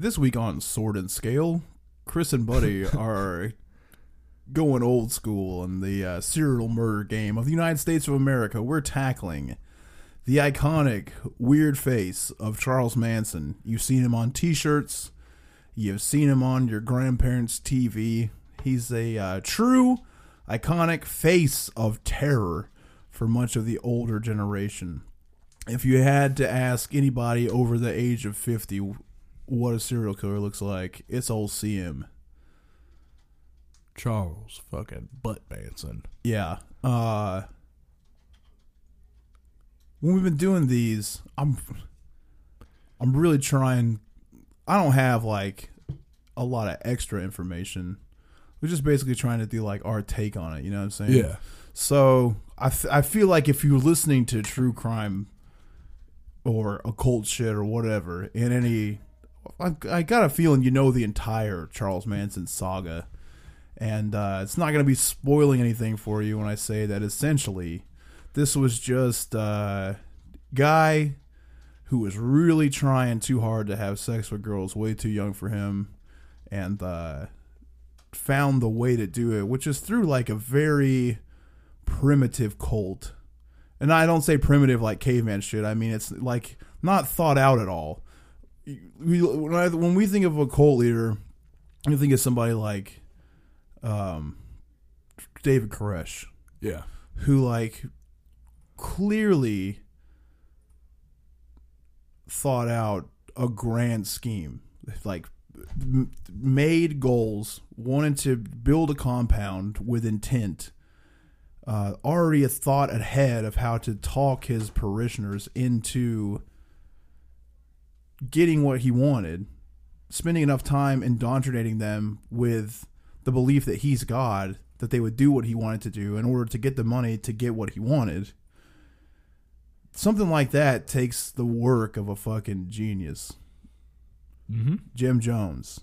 This week on Sword and Scale, Chris and Buddy are going old school in the uh, serial murder game of the United States of America. We're tackling the iconic weird face of Charles Manson. You've seen him on T-shirts. You've seen him on your grandparents' TV. He's a uh, true iconic face of terror for much of the older generation. If you had to ask anybody over the age of 50 what a serial killer looks like, it's old CM. Charles fucking Butt Manson. Yeah. Uh when we've been doing these, I'm I'm really trying I don't have like a lot of extra information. We're just basically trying to do like our take on it, you know what I'm saying? Yeah. So I, I feel like if you're listening to true crime or occult shit or whatever in any, I, I got a feeling you know the entire Charles Manson saga, and uh, it's not going to be spoiling anything for you when I say that essentially this was just a guy who was really trying too hard to have sex with girls way too young for him, and uh, found the way to do it, which is through like a very primitive cult. And I don't say primitive like caveman shit. I mean it's like not thought out at all. We, when, I, when we think of a cult leader, we think of somebody like um, David Koresh, Yeah. who like clearly thought out a grand scheme, like m- made goals, wanted to build a compound with intent uh, already a thought ahead of how to talk his parishioners into getting what he wanted, spending enough time indoctrinating them with the belief that he's God, that they would do what he wanted to do in order to get the money to get what he wanted. Something like that takes the work of a fucking genius. Mm-hmm. Jim Jones.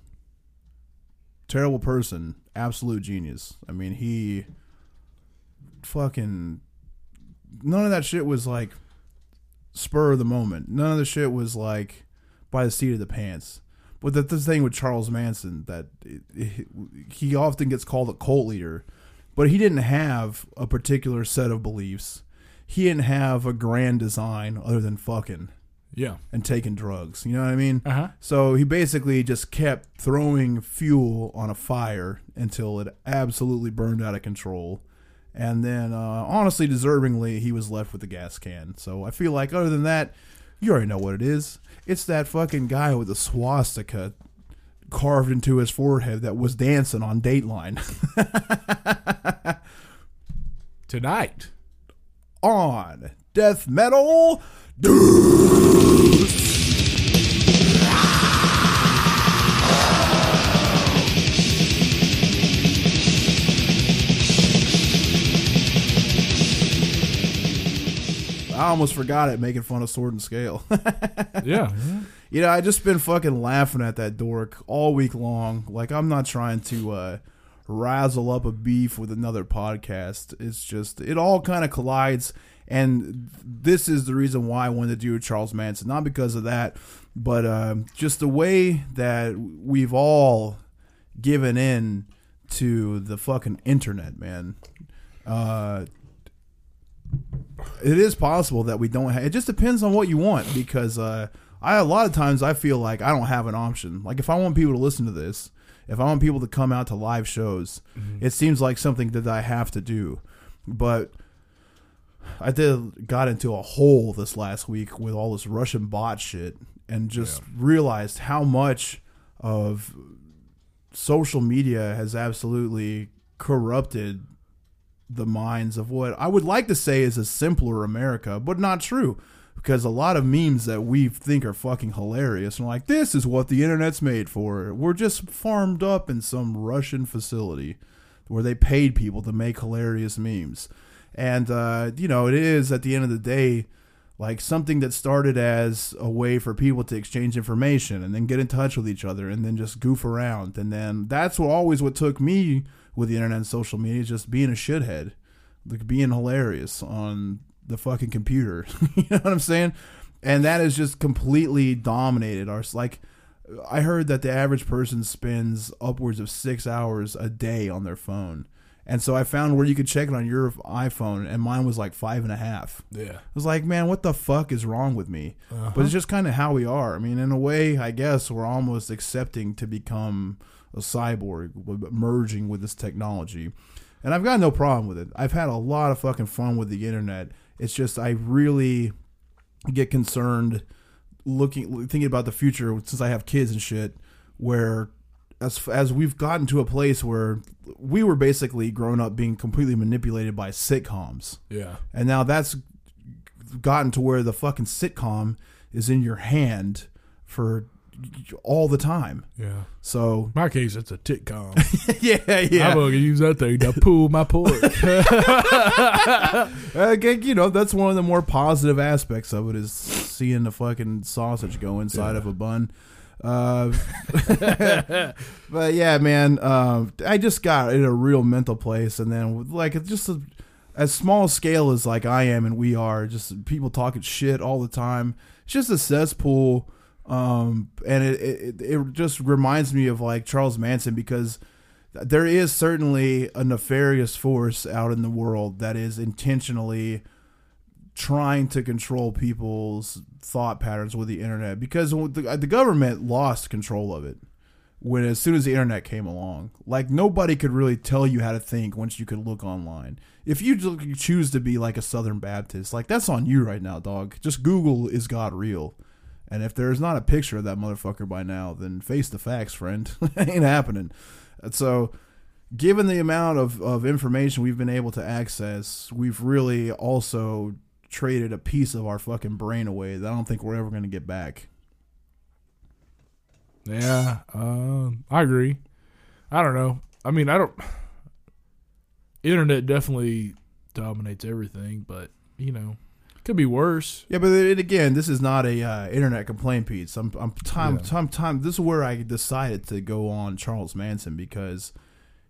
Terrible person, absolute genius. I mean, he fucking none of that shit was like spur of the moment. None of the shit was like by the seat of the pants. But that the thing with Charles Manson that it, it, he often gets called a cult leader, but he didn't have a particular set of beliefs. He didn't have a grand design other than fucking Yeah. and taking drugs. You know what I mean? Uh huh. So he basically just kept throwing fuel on a fire until it absolutely burned out of control. And then, uh, honestly, deservingly, he was left with the gas can. So I feel like, other than that, you already know what it is. It's that fucking guy with the swastika carved into his forehead that was dancing on Dateline. Tonight. on Death Metal I almost forgot it making fun of Sword and Scale. Yeah. You know, I just been fucking laughing at that dork all week long. Like I'm not trying to uh razzle up a beef with another podcast. It's just it all kind of collides and this is the reason why I wanted to do Charles Manson. Not because of that, but um just the way that we've all given in to the fucking internet, man. Uh it is possible that we don't have it just depends on what you want because uh I a lot of times I feel like I don't have an option. Like if I want people to listen to this, if I want people to come out to live shows, it seems like something that I have to do. But I did got into a hole this last week with all this Russian bot shit and just realized how much of social media has absolutely corrupted the minds of what I would like to say is a simpler America, but not true. Because a lot of memes that we think are fucking hilarious and like, this is what the internet's made for. We're just farmed up in some Russian facility where they paid people to make hilarious memes. And, uh, you know, it is at the end of the day like something that started as a way for people to exchange information and then get in touch with each other and then just goof around. And then that's what always what took me with the internet and social media is just being a shithead, like being hilarious on the fucking computer. you know what I'm saying? And that has just completely dominated our like I heard that the average person spends upwards of six hours a day on their phone. And so I found where you could check it on your iPhone, and mine was like five and a half. Yeah. I was like, man, what the fuck is wrong with me? But uh-huh. it's just kind of how we are. I mean, in a way, I guess we're almost accepting to become a cyborg, merging with this technology. And I've got no problem with it. I've had a lot of fucking fun with the internet. It's just I really get concerned looking thinking about the future since I have kids and shit where as as we've gotten to a place where we were basically grown up being completely manipulated by sitcoms. Yeah. And now that's gotten to where the fucking sitcom is in your hand for all the time. Yeah. So my case, it's a titcom. yeah, yeah. I'm gonna use that thing to pull my pork. Again, you know, that's one of the more positive aspects of it is seeing the fucking sausage go inside Yeah. of a bun. Uh, but yeah, man, um, I just got in a real mental place, and then like it's just a, as small scale as like I am and we are, just people talking shit all the time. It's just a cesspool, um, and it, it it just reminds me of like Charles Manson because there is certainly a nefarious force out in the world that is intentionally trying to control people's thought patterns with the internet because the, the government lost control of it when as soon as the internet came along. Like nobody could really tell you how to think once you could look online. If you you choose to be like a southern baptist like that's on you right now dog. Just google is god real and if there's not a picture of that motherfucker by now then face the facts friend ain't happening and so given the amount of, of information we've been able to access, we've really also traded a piece of our fucking brain away that I don't think we're ever going to get back. yeah. Um, I agree. I don't know. I mean, I don't. Internet definitely dominates everything, but you know, could be worse. Yeah, but it, again, this is not a uh, internet complaint piece. I'm, I'm time, Yeah. time, time. This is where I decided to go on Charles Manson because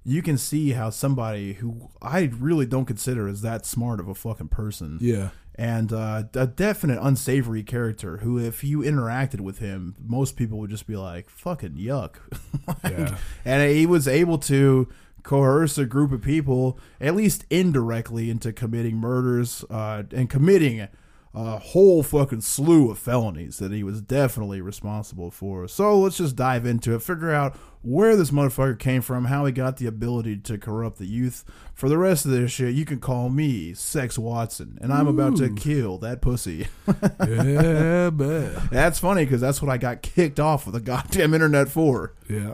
you can see how somebody who I really don't consider as that smart of a fucking person Yeah. and uh, a definite unsavory character who, if you interacted with him, most people would just be like, "Fucking yuck." Yeah. and he was able to coerce a group of people, at least indirectly, into committing murders uh, and committing a whole fucking slew of felonies that he was definitely responsible for. So let's just dive into it, figure out where this motherfucker came from, how he got the ability to corrupt the youth. For the rest of this shit, you can call me Sex Watson, and I'm about to kill that pussy. yeah, but That's funny because that's what I got kicked off of the goddamn internet for. yeah,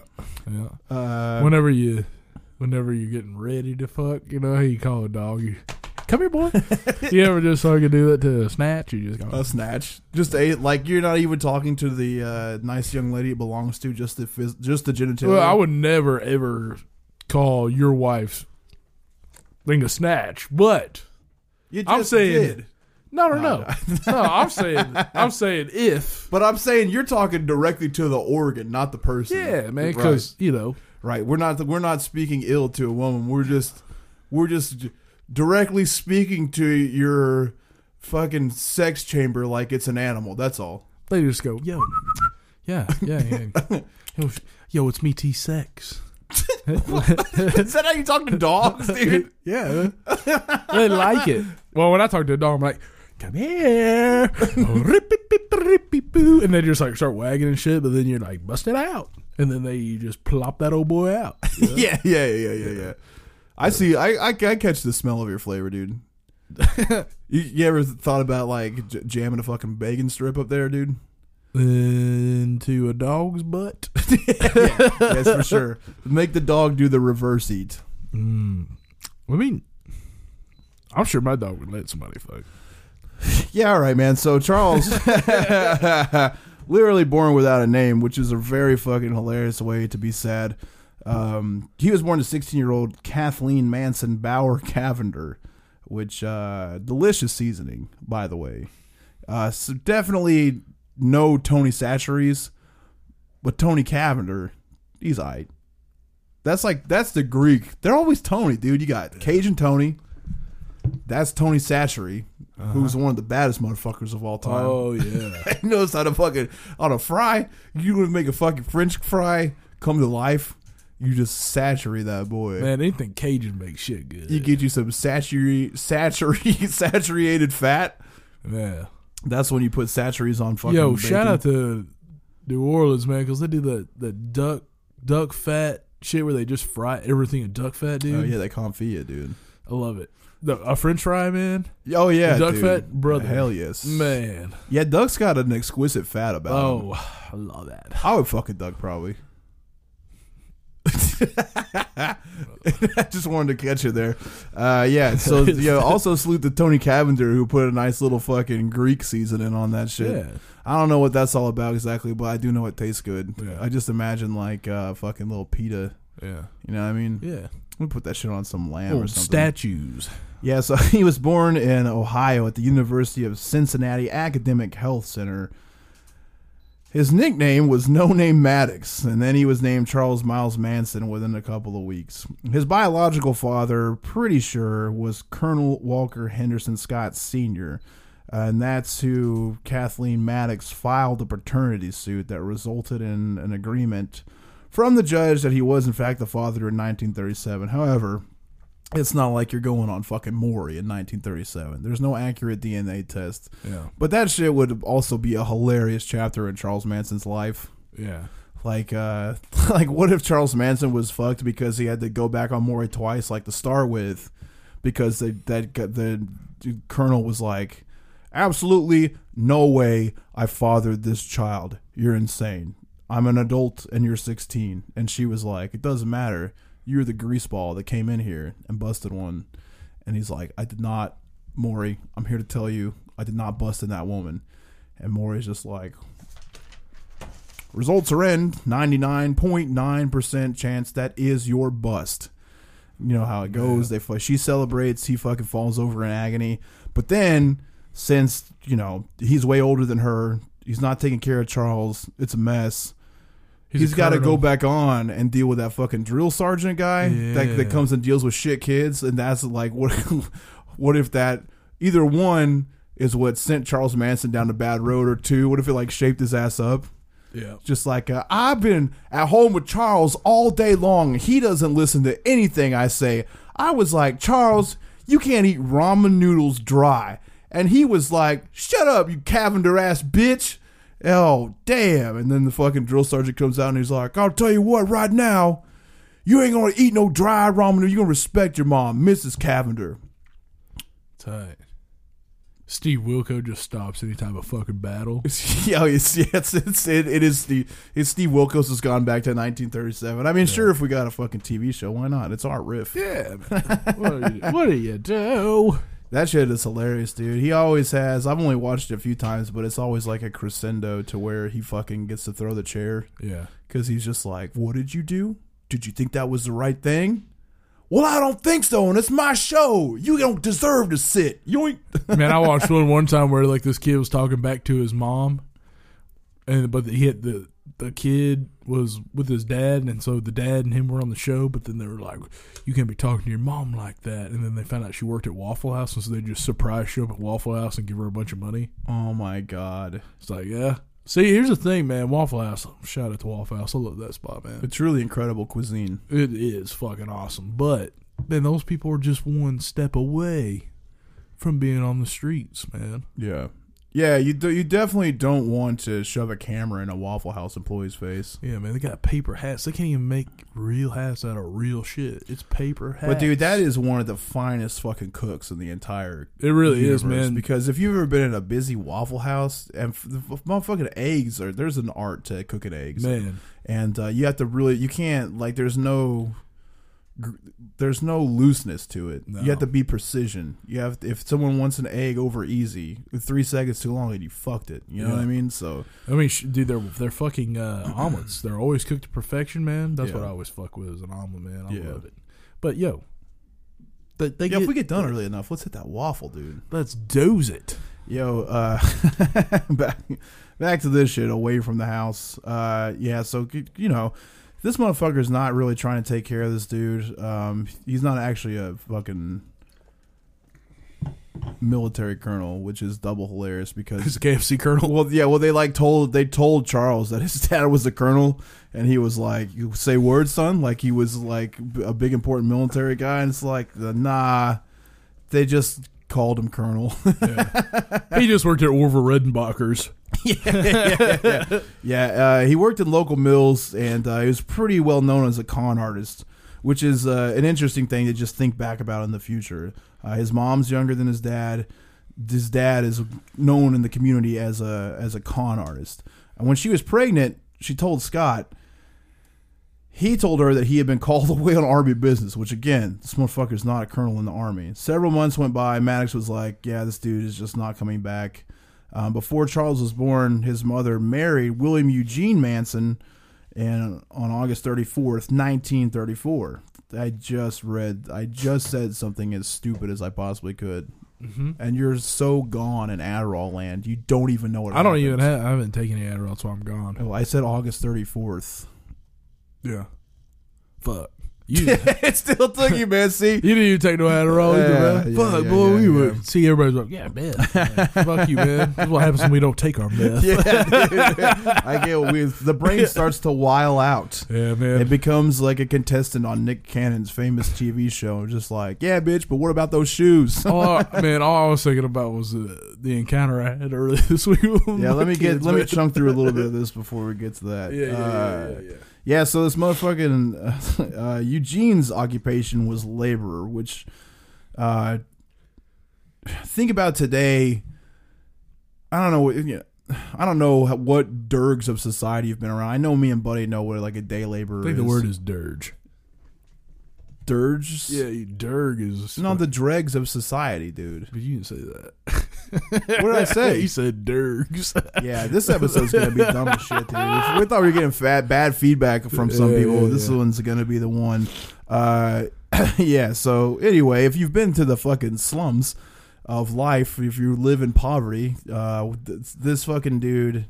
yeah. Uh, whenever you, whenever you're getting ready to fuck, you know how you call a dog. You come here, boy. you ever just so I could do that to a snatch? You just go. A snatch, just a like you're not even talking to the uh, nice young lady it belongs to, just the phys- just the genitalia. well, I would never ever call your wife's thing a snatch, but You I'm saying- did. no, no, no, no. I'm saying, I'm saying if. but I'm saying you're talking directly to the organ, not the person. Yeah, man, Right. because you know, right. We're not we're not speaking ill to a woman. We're just we're just directly speaking to your fucking sex chamber like it's an animal. That's all. they just go, yo, yeah, yeah, yeah. yo, yo, it's me, T sex. Is that how you talk to dogs, dude? Yeah, they like it. Well, when I talk to a dog, I'm like, "Come here," and they just like start wagging and shit. But then you're like, "Bust it out," and then they just plop that old boy out. you yeah, yeah, yeah, yeah, yeah. I see. I, I I catch the smell of your flavor, dude. you, you ever thought about like j- jamming a fucking bacon strip up there, dude? Into a dog's butt. yes, for sure. Make the dog do the reverse eat. Mm. I mean, I'm sure my dog would let somebody fuck. Yeah, all right, man. So Charles, literally born without a name, which is a very fucking hilarious way to be sad. Um, he was born to 16 year old Kathleen Manson Bower Cavender, which uh, delicious seasoning, by the way. Uh, so definitely no Tony Chachere's, but Tony Cavender, he's alright. That's like that's the Greek. They're always Tony, dude. You got Cajun Tony. That's Tony Chachere. who's one of the baddest motherfuckers of all time. Oh yeah. he knows how to fucking on a fry. You would make a fucking French fry come to life. You just saturate that boy. Man, anything Cajun makes shit good. You get you some saturated, saturated, saturated fat. yeah. That's when you put saturies on fucking. Yo, bacon. shout out to New Orleans, man, because they do the the duck duck fat shit where they just fry everything in duck fat, oh, dude. Oh yeah, that confit, dude. I love it. The, a French fry, man. Oh yeah, Duck dude. fat, brother. Hell yes, Man. Yeah, duck's got an exquisite fat about him. Oh, I love that. I would fuck a duck probably. I just wanted to catch you there. Uh, yeah, so yeah, also salute to Tony Cavender who put a nice little fucking Greek seasoning on that shit. Yeah. I don't know what that's all about exactly, but I do know it tastes good. Yeah. I just imagine like uh, fucking little pita. Yeah. You know what I mean? Yeah. We put that shit on some lamb or something. statues. Yeah, so he was born in Ohio at the University of Cincinnati Academic Health Center. His nickname was No Name Maddox, and then he was named Charles Miles Manson within a couple of weeks. His biological father, pretty sure, was Colonel Walker Henderson Scott Sr., and that's who Kathleen Maddox filed a paternity suit that resulted in an agreement from the judge that he was, in fact, the father in 1937. However, it's not like you're going on fucking Maury in 1937. There's no accurate DNA test. Yeah. But that shit would also be a hilarious chapter in Charles Manson's life. Yeah. Like, uh, like what if Charles Manson was fucked because he had to go back on Maury twice, like to start with, because they, that the colonel was like, absolutely no way I fathered this child. You're insane. I'm an adult and you're 16. And she was like, it doesn't matter. You're the greaseball that came in here and busted one. And he's like, I did not, Maury. I'm here to tell you, I did not bust in that woman. And Maury's just like, results are in 99.9% chance that is your bust. You know how it goes. They she celebrates, he fucking falls over in agony. But then since, you know, he's way older than her, he's not taking care of Charles. It's a mess. He's got to go back on and deal with that fucking drill sergeant guy that, that comes and deals with shit kids. And that's like, what, what if that either one is what sent Charles Manson down the bad road, or two, what if it like shaped his ass up? Yeah. Just like uh, I've been at home with Charles all day long. He doesn't listen to anything I say. I was like, Charles, you can't eat ramen noodles dry. And he was like, Shut up, you Cavender ass bitch. Oh, damn. And then the fucking drill sergeant comes out and he's like, I'll tell you what, right now, you ain't gonna eat no dry ramen. You're gonna respect your mom, Mrs. Cavender. Tight. Steve Wilkos just stops any type of fucking battle. yeah, it's, yeah, it's, it's it, it is Steve. It's Steve Wilkos has gone back to 1937. I mean, sure, if we got a fucking TV show, why not? It's our riff. Yeah, what, do you, what do you do? That shit is hilarious, dude. He always has. I've only watched it a few times, but it's always like a crescendo to where he fucking gets to throw the chair Yeah. because he's just like, "What did you do? Did you think that was the right thing?" Well, I don't think so, and it's my show. You don't deserve to sit. You ain't. Man, I watched one one time where like this kid was talking back to his mom, and but he had the the kid was with his dad, and so the dad and him were on the show. But then they were like, "You can't be talking to your mom like that." And then they found out she worked at Waffle House, and so they just surprise show up at Waffle House and give her a bunch of money. oh my god, It's like, yeah. See, here's the thing, man. Waffle House. Shout out to Waffle House. I love that spot, man. it's really incredible cuisine. It is fucking awesome. But then those people are just one step away from being on the streets, man. Yeah. Yeah, you do, you definitely don't want to shove a camera in a Waffle House employee's face. Yeah, man, they got paper hats. They can't even make real hats out of real shit. It's paper hats. But dude, that is one of the finest fucking cooks in the entire. it really is, man. Because if you've ever been in a busy Waffle House, and f- the motherfucking eggs are there's an art to cooking eggs, Man, and uh, you have to really you can't like there's no there's no looseness to it. No. You have to be precision. You have to, if someone wants an egg over easy, three seconds too long, and you fucked it. You know Yeah. what I mean? So I mean, sh- dude, they're they're fucking uh, omelets. They're always cooked to perfection, man. That's Yeah. what I always fuck with is an omelet, man. I Yeah. love it. But yo, they, they yeah, get, if we get done early enough, let's hit that waffle, dude. let's doze it. Yo, uh, back back to this shit away from the house. Uh, yeah, so you know, this motherfucker's not really trying to take care of this dude. Um, he's not actually a fucking. military colonel, which is double hilarious because He's a KFC colonel. well, yeah, well, they like told they told Charles that his dad was a colonel, and he was like, "You say words, son," like he was like a big important military guy, and it's like, nah, they just called him colonel. Yeah. he just worked at Orville Redenbacher's. yeah, uh, he worked in local mills, and uh, he was pretty well known as a con artist, which is uh, an interesting thing to just think back about in the future. Uh, his mom's younger than his dad. His dad is known in the community as a as a con artist. And when she was pregnant, she told Scott. He told her that he had been called away on army business, which again, this motherfucker's not a colonel in the army. Several months went by. Maddox was like, "Yeah, this dude is just not coming back." Um, before Charles was born, his mother married William Eugene Manson, and on August thirty fourth, nineteen thirty four. I just read. I just said something as stupid as I possibly could, Mm-hmm. and you're so gone in Adderall land. You don't even know what. I don't even have. I haven't taken any Adderall, so I'm gone. Oh, I said August thirty fourth. Yeah. Fuck. You, it still took you, man. See, you didn't even take no Adderall either, Yeah, man. yeah, Fuck, yeah, boy. yeah, we yeah. would see everybody's like, yeah, man. Fuck you, man. This is what happens when we don't take our meth. yeah, dude. I get what we. The brain starts to while out. Yeah, man. It becomes like a contestant on Nick Cannon's famous TV show, just like, yeah, bitch, but what about those shoes? all, man, all I was thinking about was uh, the encounter I had earlier this week. with yeah, my let me get kids, let me man. chunk through a little bit of this before we get to that. Yeah, yeah, Uh, yeah, yeah, yeah. So this motherfucking uh, uh, Eugene's occupation was laborer, which uh, think about today. I don't know. you know, I don't know what dirgs of society have been around. I know me and Buddy know what like a day laborer I think is. the word is dirge. Dirge. Yeah, you- dirg is no, the dregs of society, dude. But you didn't say that. What did I say? you said dirgs. Yeah, this episode's gonna be dumb as shit, dude. If we thought we were getting fat, bad feedback from some Yeah, people. yeah, this yeah. one's gonna be the one. Uh, yeah. So anyway, if you've been to the fucking slums of life, if you live in poverty, uh, this fucking dude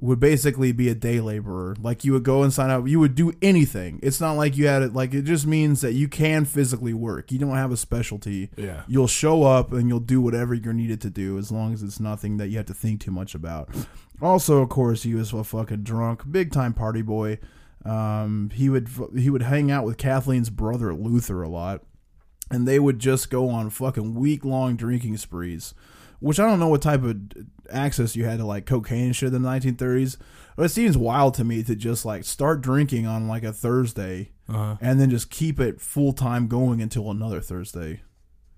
would basically be a day laborer. Like you would go and sign up. You would do anything. It's not like you had it. Like it just means that you can physically work. You don't have a specialty yeah. you'll show up and you'll do whatever you're needed to do as long as it's nothing that you have to think too much about. Also, of course, he was a fucking drunk, big time party boy. Um, he would he would hang out with Kathleen's brother Luther a lot, and they would just go on fucking week long drinking sprees. Which I don't know what type of access you had to like cocaine and shit in the 1930s, but it seems wild to me to just like start drinking on like a Thursday Uh-huh. and then just keep it full time going until another Thursday.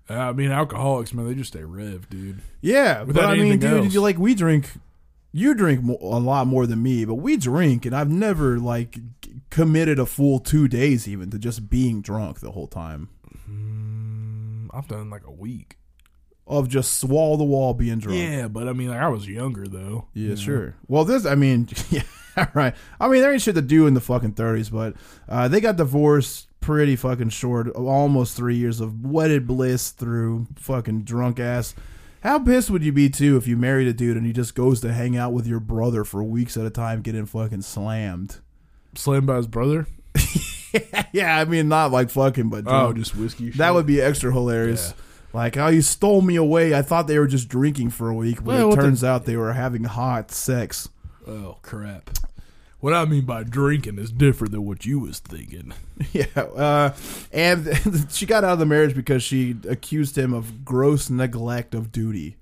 I mean, alcoholics, man, they just stay rev, dude. Yeah, but I mean, dude, else. you like we drink. You drink mo- a lot more than me, but we drink, and I've never like g- committed a full two days even to just being drunk the whole time Mm, I've done like a week. Of just wall the wall being drunk. Yeah, but I mean, like I was younger though. Yeah, you know? sure. Well, this, I mean, yeah, right. I mean, there ain't shit to do in the fucking thirties, but uh, they got divorced pretty fucking short, almost three years of wedded bliss through fucking drunk ass. How pissed would you be too if you married a dude and he just goes to hang out with your brother for weeks at a time, getting fucking slammed? Slammed by his brother. yeah, I mean, not like fucking, but Oh, just whiskey. that would be extra hilarious. Like, oh, you stole me away. I thought they were just drinking for a week, but Well, it what the- turns out they were having hot sex. Oh crap! What I mean by drinking is different than what you was thinking. Yeah, uh, and she got out of the marriage because she accused him of gross neglect of duty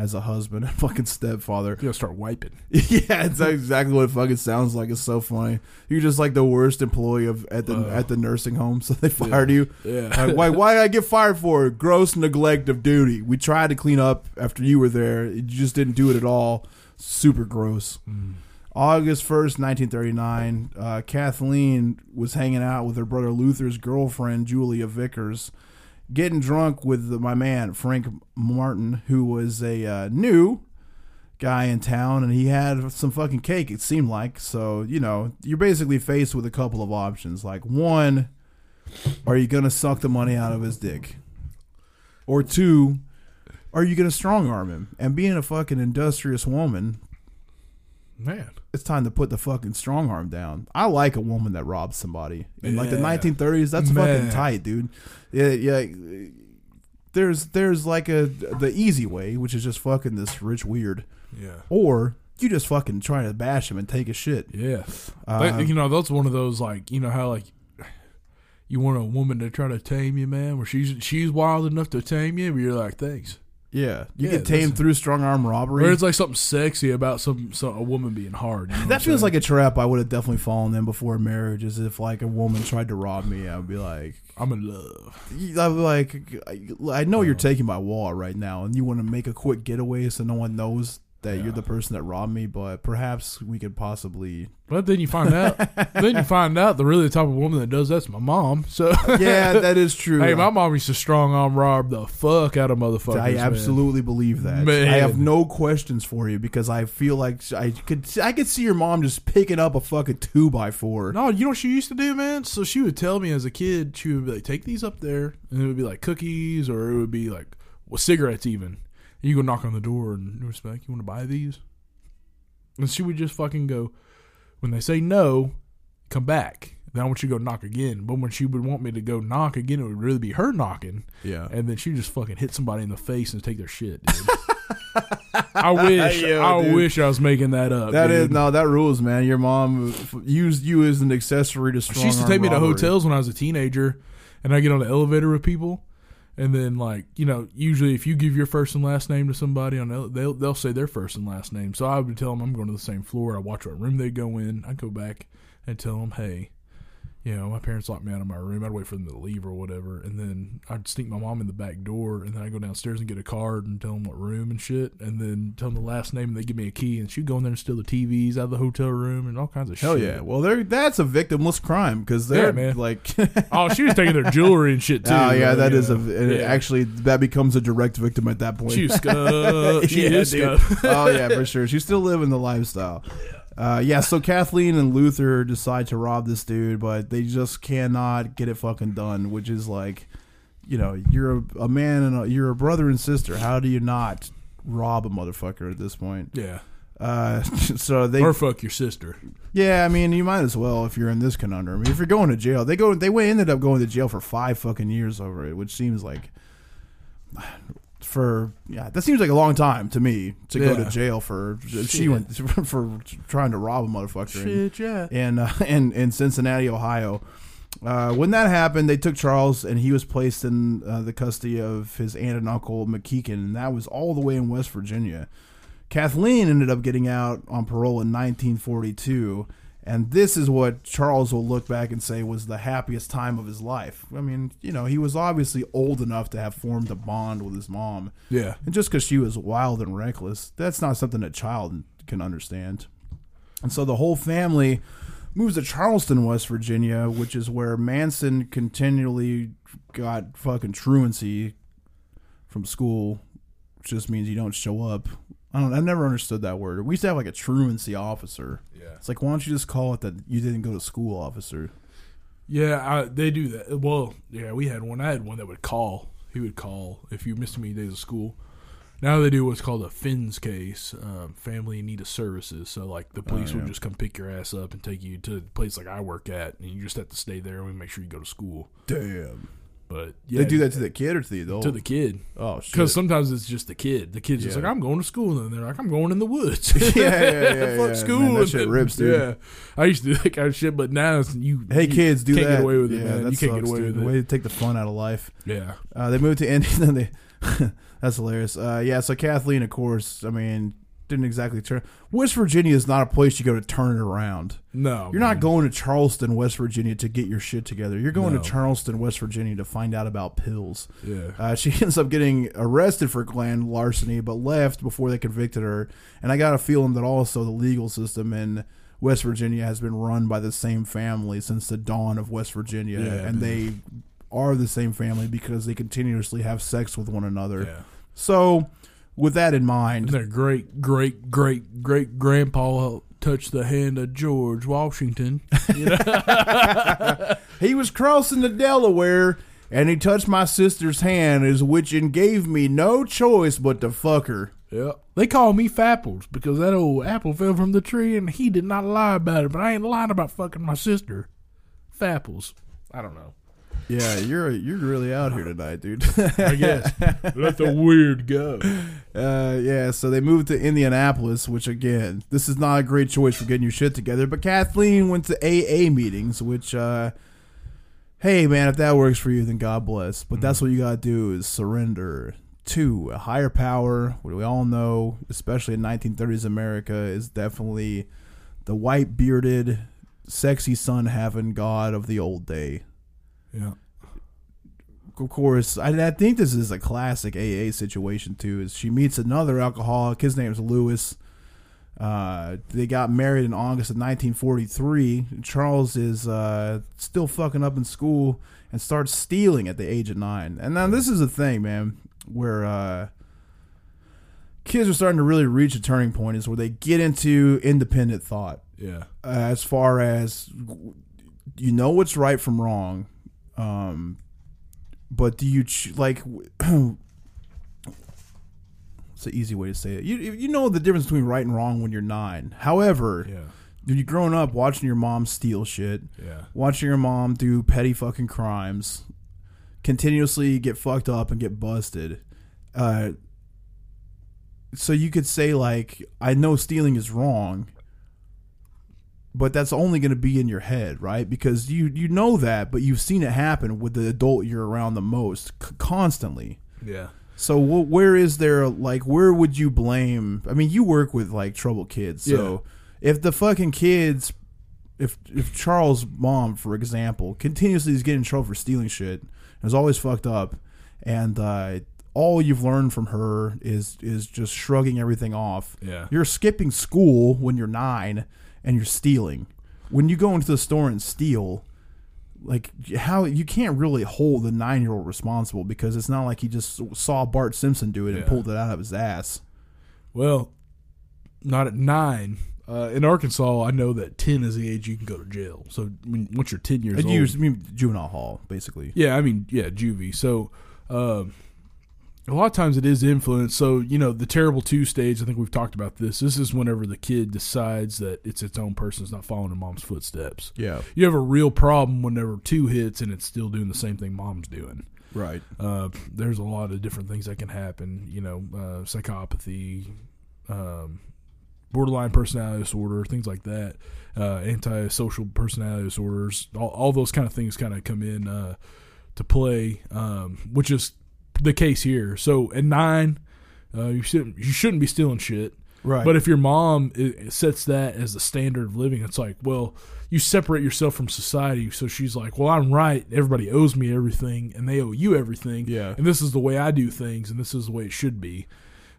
as a husband and fucking stepfather. You gotta start wiping. yeah, it's exactly what it fucking sounds like. It's so funny. You're just like the worst employee of at the Uh, at the nursing home, so they fired you. Yeah. Like, why? Why did I get fired for gross neglect of duty? We tried to clean up after you were there. You just didn't do it at all. Super gross. Mm. August 1st, 1939, uh, Kathleen was hanging out with her brother Luther's girlfriend, Julia Vickers, getting drunk with my man, Frank Martin, who was a uh, new guy in town, and he had some fucking cake, it seemed like. So, you know, you're basically faced with a couple of options. Like, one, are you to suck the money out of his dick? Or two, are you to strong arm him? And being a fucking industrious woman, Man. It's time to put the fucking strong arm down. I like a woman that robs somebody in like the 1930s. That's Man. fucking tight, dude. Yeah, yeah. there's there's like a the easy way, which is just fucking this rich weird, Yeah. or you just fucking try to bash him and take a shit. Yeah. Uh, That- you know, that's one of those like you know how like you want a woman to try to tame you, man, where she's she's wild enough to tame you, but you're like, thanks. Yeah, you Yeah, get tamed that's- through strong arm robbery. Or it's like something sexy about some, some a woman being hard. You know what that feels saying? like a trap I would have definitely fallen in before marriage. Is if like a woman tried to rob me, I would be like, I'm in love. I'd be like, I know you're uh-huh. taking my wallet right now, and you want to make a quick getaway so no one knows that Yeah. you're the person that robbed me. But perhaps we could possibly. But then you find out, then you find out the really type of woman that does that's my mom. So Yeah, that is true. hey, my mom used to strong arm rob the fuck out of motherfuckers. I man. absolutely believe that. Man. I have no questions for you because I feel like I could I could see your mom just picking up a fucking two by four. No, you know what she used to do, man? So she would tell me as a kid, she would be like, take these up there. And it would be like cookies or it would be like, well, cigarettes even. You go knock on the door and respect, you want to buy these? And she would just fucking go, when they say no, come back. Then I want you to go knock again. But when she would want me to go knock again, it would really be her knocking. Yeah. And then she just fucking hit somebody in the face and take their shit, dude. I wish Yeah, I dude. wish I was making that up. That is dude. no, that rules, man. Your mom used you as an accessory to strong. She used to take me to hotels when I was a teenager, and I get on the elevator with people, and then like you know, usually if you give your first and last name to somebody on the, they'll they'll say their first and last name. So I would tell them I'm going to the same floor. I watch what room they go in. I go back and tell them, hey. You know, my parents locked me out of my room. I'd wait for them to leave or whatever, and then I'd sneak my mom in the back door, and then I'd go downstairs and get a card and tell them what room and shit, and then tell them the last name, and they give me a key, and she'd go in there and steal the TVs out of the hotel room and all kinds of Hell shit. Hell yeah! Well, they're that's a victimless crime because they're Yeah, man. like. Oh, she was taking their jewelry and shit oh, too. Oh yeah, that is a know. Yeah. actually that becomes a direct victim at that point. She was. She Yeah, is dude. oh yeah, for sure. She's still living the lifestyle. Uh, yeah, so Kathleen and Luther decide to rob this dude, but they just cannot get it fucking done. Which is like, you know, you're a, a man and a, you're a brother and sister. How do you not rob a motherfucker at this point? Yeah. Uh, so they, Or fuck your sister. yeah, I mean, you might as well if you're in this conundrum. If you're going to jail, they go, they ended up going to jail for five fucking years over it, which seems like for yeah, that seems like a long time to me to go Yeah. to jail for she went for trying to rob a motherfucker in, Shit, yeah. in, uh, in in Cincinnati, Ohio. Uh, when that happened, they took Charles and he was placed in uh, the custody of his aunt and uncle McKeegan, and that was all the way in West Virginia. Kathleen ended up getting out on parole in 1942, and this is what Charles will look back and say was the happiest time of his life. I mean, you know, he was obviously old enough to have formed a bond with his mom, Yeah. and just because she was wild and reckless, that's not something a child can understand. And so the whole family moves to Charleston, West Virginia, which is where Manson continually got fucking truancy from school, which just means you don't show up. I don't. I never understood that word. We used to have like a truancy officer. Yeah. It's like, why don't you just call it that you didn't go to school, officer? Yeah, I, they do that. Well, yeah, we had one. I had one that would call. He would call if you missed many days of school. Now they do what's called a FINS case, um, family in need of services. So like the police Oh, yeah. would just come pick your ass up and take you to the place like I work at, and you just have to stay there and we make sure you go to school. Damn. But yeah, they do that to the kid or to the adult? to the kid. oh shit. Because sometimes it's just the kid. The kid's just like, I'm going to school, and they're like, I'm going in the woods. Yeah, yeah, yeah, Fuck yeah. school. Man, that shit rips, dude. Yeah, I used to do that kind of shit, but now it's, you. Hey you kids, do can't that. get away with it, man. That You can't get away dude. with The it. way to take the fun out of life. Yeah, Uh, they moved to Indiana. they, that's hilarious. Uh, yeah, so Kathleen, of course, I mean, didn't exactly turn. West Virginia is not a place you go to turn it around. no, You're not going to Charleston, West Virginia, to get your shit together. You're going No. to Charleston, West Virginia, to find out about pills. Yeah, Uh, she ends up getting arrested for grand larceny, but left before they convicted her. And I got a feeling that also the legal system in West Virginia has been run by the same family since the dawn of West Virginia, Yeah, and man. they are the same family because they continuously have sex with one another. yeah. So, with that in mind, their great, great, great, great grandpa touched the hand of George Washington. You know? he was crossing the Delaware. And he touched my sister's hand, as which and gave me no choice but to fuck her. yeah. They call me Fapples because that old apple fell from the tree, and he did not lie about it. But I ain't lying about fucking my sister. Fapples. I don't know. Yeah, you're you're really out here tonight, dude. I guess. Let the weird go. Uh, yeah, so they moved to Indianapolis, which again, this is not a great choice for getting your shit together. But Kathleen went to AA meetings, which, uh, hey man, if that works for you, then God bless. But that's what you gotta do is surrender to a higher power. What we all know, especially in 1930s America, is definitely the white bearded, sexy sun having God of the old day Yeah. of course, I, I think this is a classic AA situation too. Is she meets another alcoholic? His name's Lewis. Uh, they got married in August of 1943. Charles is uh, still fucking up in school and starts stealing at the age of nine. And now this is a thing, man, where uh, kids are starting to really reach a turning point. Is where they get into independent thought Yeah. uh, as far as you know what's right from wrong um but do you ch- like it's an easy way to say it you you know the difference between right and wrong when you're 9 however Yeah. you're growing up watching your mom steal shit Yeah. watching your mom do petty fucking crimes continuously get fucked up and get busted uh so you could say like i know stealing is wrong but that's only going to be in your head right because you you know that but you've seen it happen with the adult you're around the most c- constantly Yeah. so wh- where is there like where would you blame? I mean, you work with like troubled kids. So if the fucking kids, if if Charles' mom, for example, continuously is getting in trouble for stealing shit, and is always fucked up, and uh, all you've learned from her is is just shrugging everything off. Yeah. You're skipping school when you're nine, and you're stealing. When you go into the store and steal, like how you can't really hold the nine year old responsible because it's not like he just saw Bart Simpson do it and Yeah. pulled it out of his ass. Well, not at nine. Uh, in Arkansas, I know that ten is the age you can go to jail. So I mean, once you're ten years And old, you I mean juvenile hall, basically. yeah, I mean, yeah, juvie. So um, a lot of times it is influence. So you know, the terrible two stage. I think we've talked about this. This is whenever the kid decides that it's its own person, it's not following in mom's footsteps. Yeah, You have a real problem whenever two hits and it's still doing the same thing mom's doing. right. Uh, there's a lot of different things that can happen. You know, uh, psychopathy, um, borderline personality disorder, things like that. Uh, antisocial personality disorders, all, all those kind of things kind of come in uh, to play, um, which is the case here. So at nine, uh, you shouldn't you shouldn't be stealing shit. Right. But if your mom sets that as the standard of living, it's like, well, you separate yourself from society. So she's like, well, I'm right. Everybody owes me everything, and they owe you everything. Yeah. And this is the way I do things, and this is the way it should be.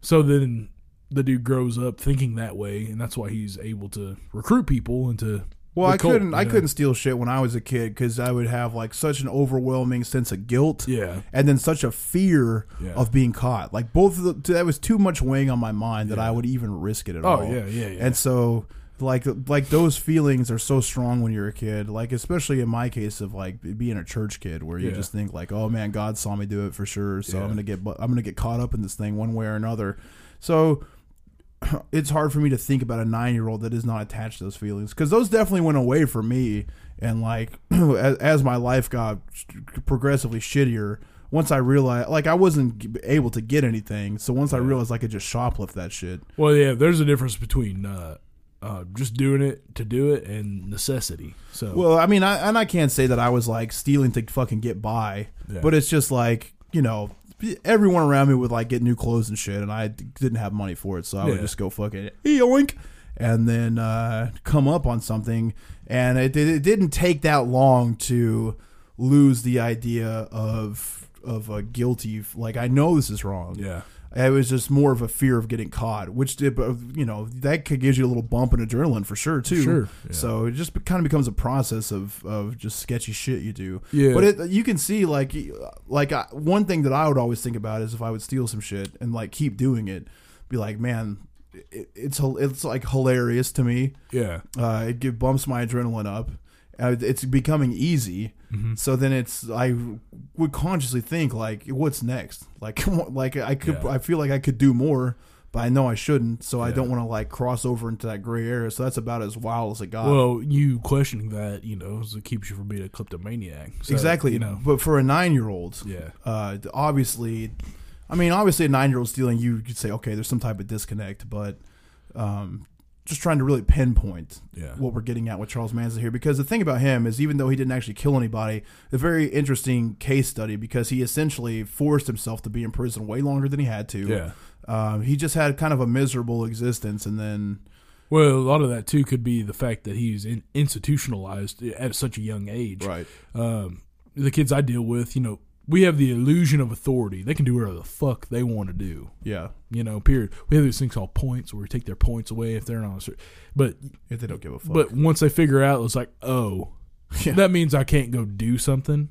So then the dude grows up thinking that way, and that's why he's able to recruit people into. Well, I couldn't. I know? couldn't steal shit when I was a kid because I would have like such an overwhelming sense of guilt. Yeah. and then such a fear Yeah. of being caught. Like both of the, that was too much weighing on my mind that Yeah. I would even risk it at Oh, all. yeah, yeah, yeah. And so, like, like those feelings are so strong when you're a kid. Like, especially in my case of like being a church kid, where you Yeah. just think like, oh man, God saw me do it for sure. So. I'm gonna get, I'm gonna get caught up in this thing one way or another. So. It's hard for me to think about a nine year old that is not attached to those feelings because those definitely went away for me. And like, as, as my life got progressively shittier, once I realized, like, I wasn't able to get anything. So once I realized I could just shoplift that shit, Well, yeah, there's a difference between uh, uh, just doing it to do it and necessity. So, Well, I mean, I, and I can't say that I was like stealing to fucking get by, Yeah. but it's just like you know, everyone around me would like get new clothes and shit, and I didn't have money for it, so I would just go fucking yoink, and then uh, come up on something, and it, it, it didn't take that long to lose the idea of of a guilty. Like I know this is wrong. yeah. It was just more of a fear of getting caught, which did, you know, that could give you a little bump in adrenaline for sure too. Sure, yeah. So it just kind of becomes a process of, of just sketchy shit you do. Yeah. But it, you can see like like I, one thing that I would always think about is if I would steal some shit and like keep doing it, be like, man, it, it's it's like hilarious to me. Yeah. Uh, it give, bumps my adrenaline up. Uh, it's becoming easy. Mm-hmm. So then it's I would consciously think like, what's next? Like, like I could Yeah. I feel like I could do more, but I know I shouldn't, so I don't want to like cross over into that gray area. So that's about as wild as it got. well, you questioning that, you know, is it keeps you from being a kleptomaniac. So, exactly, You know. But for a nine year old, Yeah. uh, obviously, I mean, obviously, a nine year old stealing, you could say, okay, there's some type of disconnect, but um, just trying to really pinpoint Yeah. what we're getting at with Charles Manson here. Because the thing about him is, even though he didn't actually kill anybody, a very interesting case study because he essentially forced himself to be in prison way longer than he had to. Yeah. Um, he just had kind of a miserable existence, and then Well, a lot of that too could be the fact that he's in, institutionalized at such a young age. right, Um, the kids I deal with, you know, we have the illusion of authority. They can do whatever the fuck they want to do. yeah, You know, period. We have these things called points where we take their points away if they're not. on a cer- But if they don't give a fuck. but once they figure out, it's like, oh, Yeah. that means I can't go do something.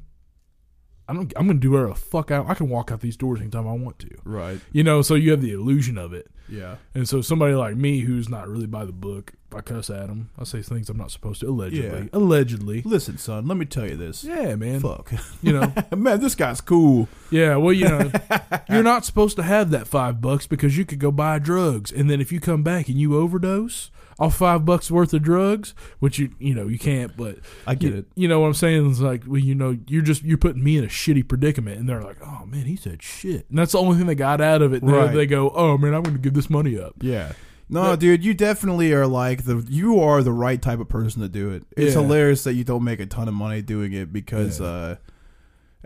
I don't. I'm gonna do whatever the fuck I. I can walk out these doors anytime I want to. right, You know, so you have the illusion of it. yeah, And so somebody like me who's not really by the book, I cuss at them, I say things I'm not supposed to. Allegedly, Yeah. allegedly. Listen, son, let me tell you this. Yeah, man. Fuck, You know. man, this guy's cool. Yeah. Well, you know, you're not supposed to have that five bucks because you could go buy drugs, and then if you come back and you overdose off five bucks worth of drugs, which you you know you can't, but I get you, it. You know what I'm saying? It's like, well, you know, you're just you're putting me in a shitty predicament, and they're like, oh man, he said shit, and that's the only thing they got out of it. Right. They go, oh man, I'm going to give this money up. Yeah. No, But- dude, you definitely are like the you are the right type of person to do it. It's Yeah. hilarious that you don't make a ton of money doing it because Yeah. uh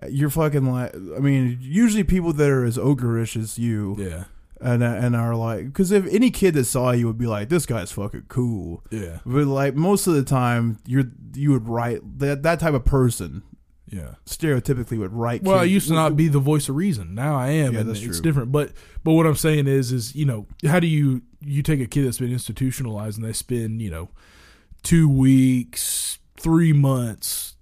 you're fucking like I mean, usually people that are as ogreish as you Yeah. and and are like cuz if any kid that saw you would be like this guy's fucking cool. Yeah. But like most of the time you're you would write that that type of person Yeah. stereotypically would write Well, I used to not be the voice of reason. Now I am, Yeah, and it's true. different. But but what I'm saying is, is you know, how do you you take a kid that's been institutionalized and they spend you know two weeks, three months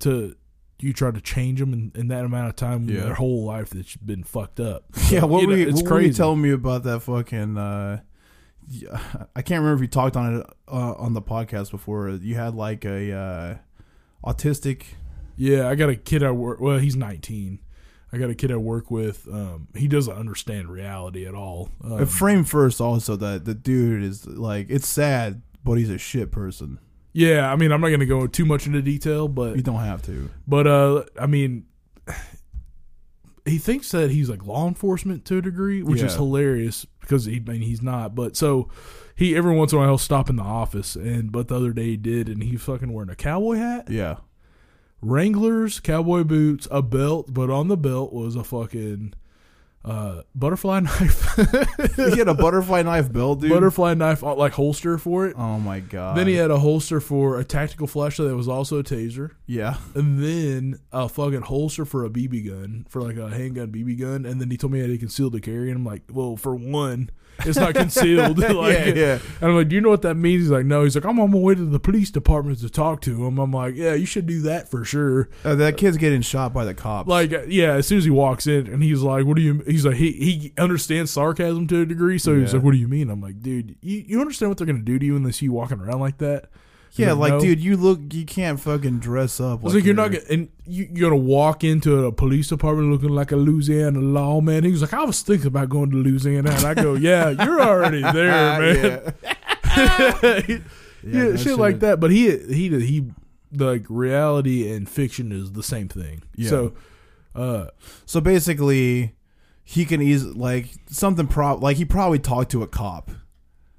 to you try to change them in, in that amount of time Yeah. their whole life that's been fucked up. Yeah, what, you were know, you, it's what were you telling me about that fucking? Uh, I can't remember if you talked on it uh, on the podcast before. You had like a uh, autistic. Yeah, I got a kid I work. Well, he's 19. I got a kid I work with. Um, he doesn't understand reality at all. Um, Uh, frame first, also that the dude is like it's sad, but he's a shit person. yeah, I mean, I'm not going to go too much into detail, but You don't have to. But uh, I mean, he thinks that he's like law enforcement to a degree, which is Yeah. hilarious because he, I mean, he's not. But so he every once in a while he'll stop in the office, and but the other day he did, and he fucking wearing a cowboy hat, Yeah, Wranglers, cowboy boots, a belt, but on the belt was a fucking uh, butterfly knife, he had a butterfly knife belt, dude. butterfly knife uh, like holster for it. oh my god. Then he had a holster for a tactical flashlight that was also a taser. yeah, And then a fucking holster for a BB gun, for like a handgun BB gun. And then he told me I had concealed to carry. And I'm like, well, for one, it's not concealed. like, yeah, yeah. And I'm like, do you know what that means? He's like, no. He's like, I'm on my way to the police department to talk to him. I'm like, yeah, you should do that for sure. Uh, that kid's getting shot by the cops. Like, uh, yeah, as soon as he walks in and he's like, what do you, he's like, he, he understands sarcasm to a degree. So he's Yeah. like, what do you mean? I'm like, dude, you, you understand what they're going to do to you when they see you walking around like that? Yeah, like, "No." dude, you look, you can't fucking dress up. Was like, you're not gonna, and you, you're gonna walk into a police department looking like a Louisiana lawman. He was like, I was thinking about going to Louisiana, and I go, yeah, you're already there, man. yeah, yeah, no shit like that. But he, he, he, like reality and fiction is the same thing. Yeah. So, uh, So basically, he can easily like something. Pro like he probably talked to a cop,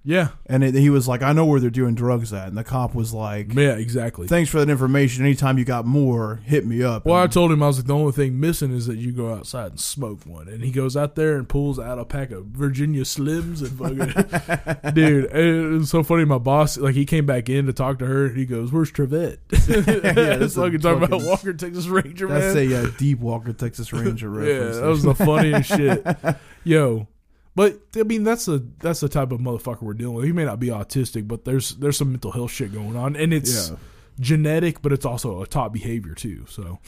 yeah, and it, he was like, "I know where they're doing drugs at," and the cop was like, yeah, exactly. "Thanks for that information. Anytime you got more, hit me up." Well, I told him I was like, the only thing missing is that you go outside and smoke one. And he goes out there and pulls out a pack of Virginia Slims and fucking, dude, it was so funny. My boss, like, he came back in to talk to her. And he goes, "Where's Trivette?" yeah, that's fucking talking about Walker Texas Ranger, that's man. a uh, deep Walker Texas Ranger reference. yeah, that was the funniest shit, yo. But I mean, that's the that's the type of motherfucker we're dealing with. He may not be autistic, but there's there's some mental health shit going on, and it's yeah. genetic, but it's also a top behavior too. So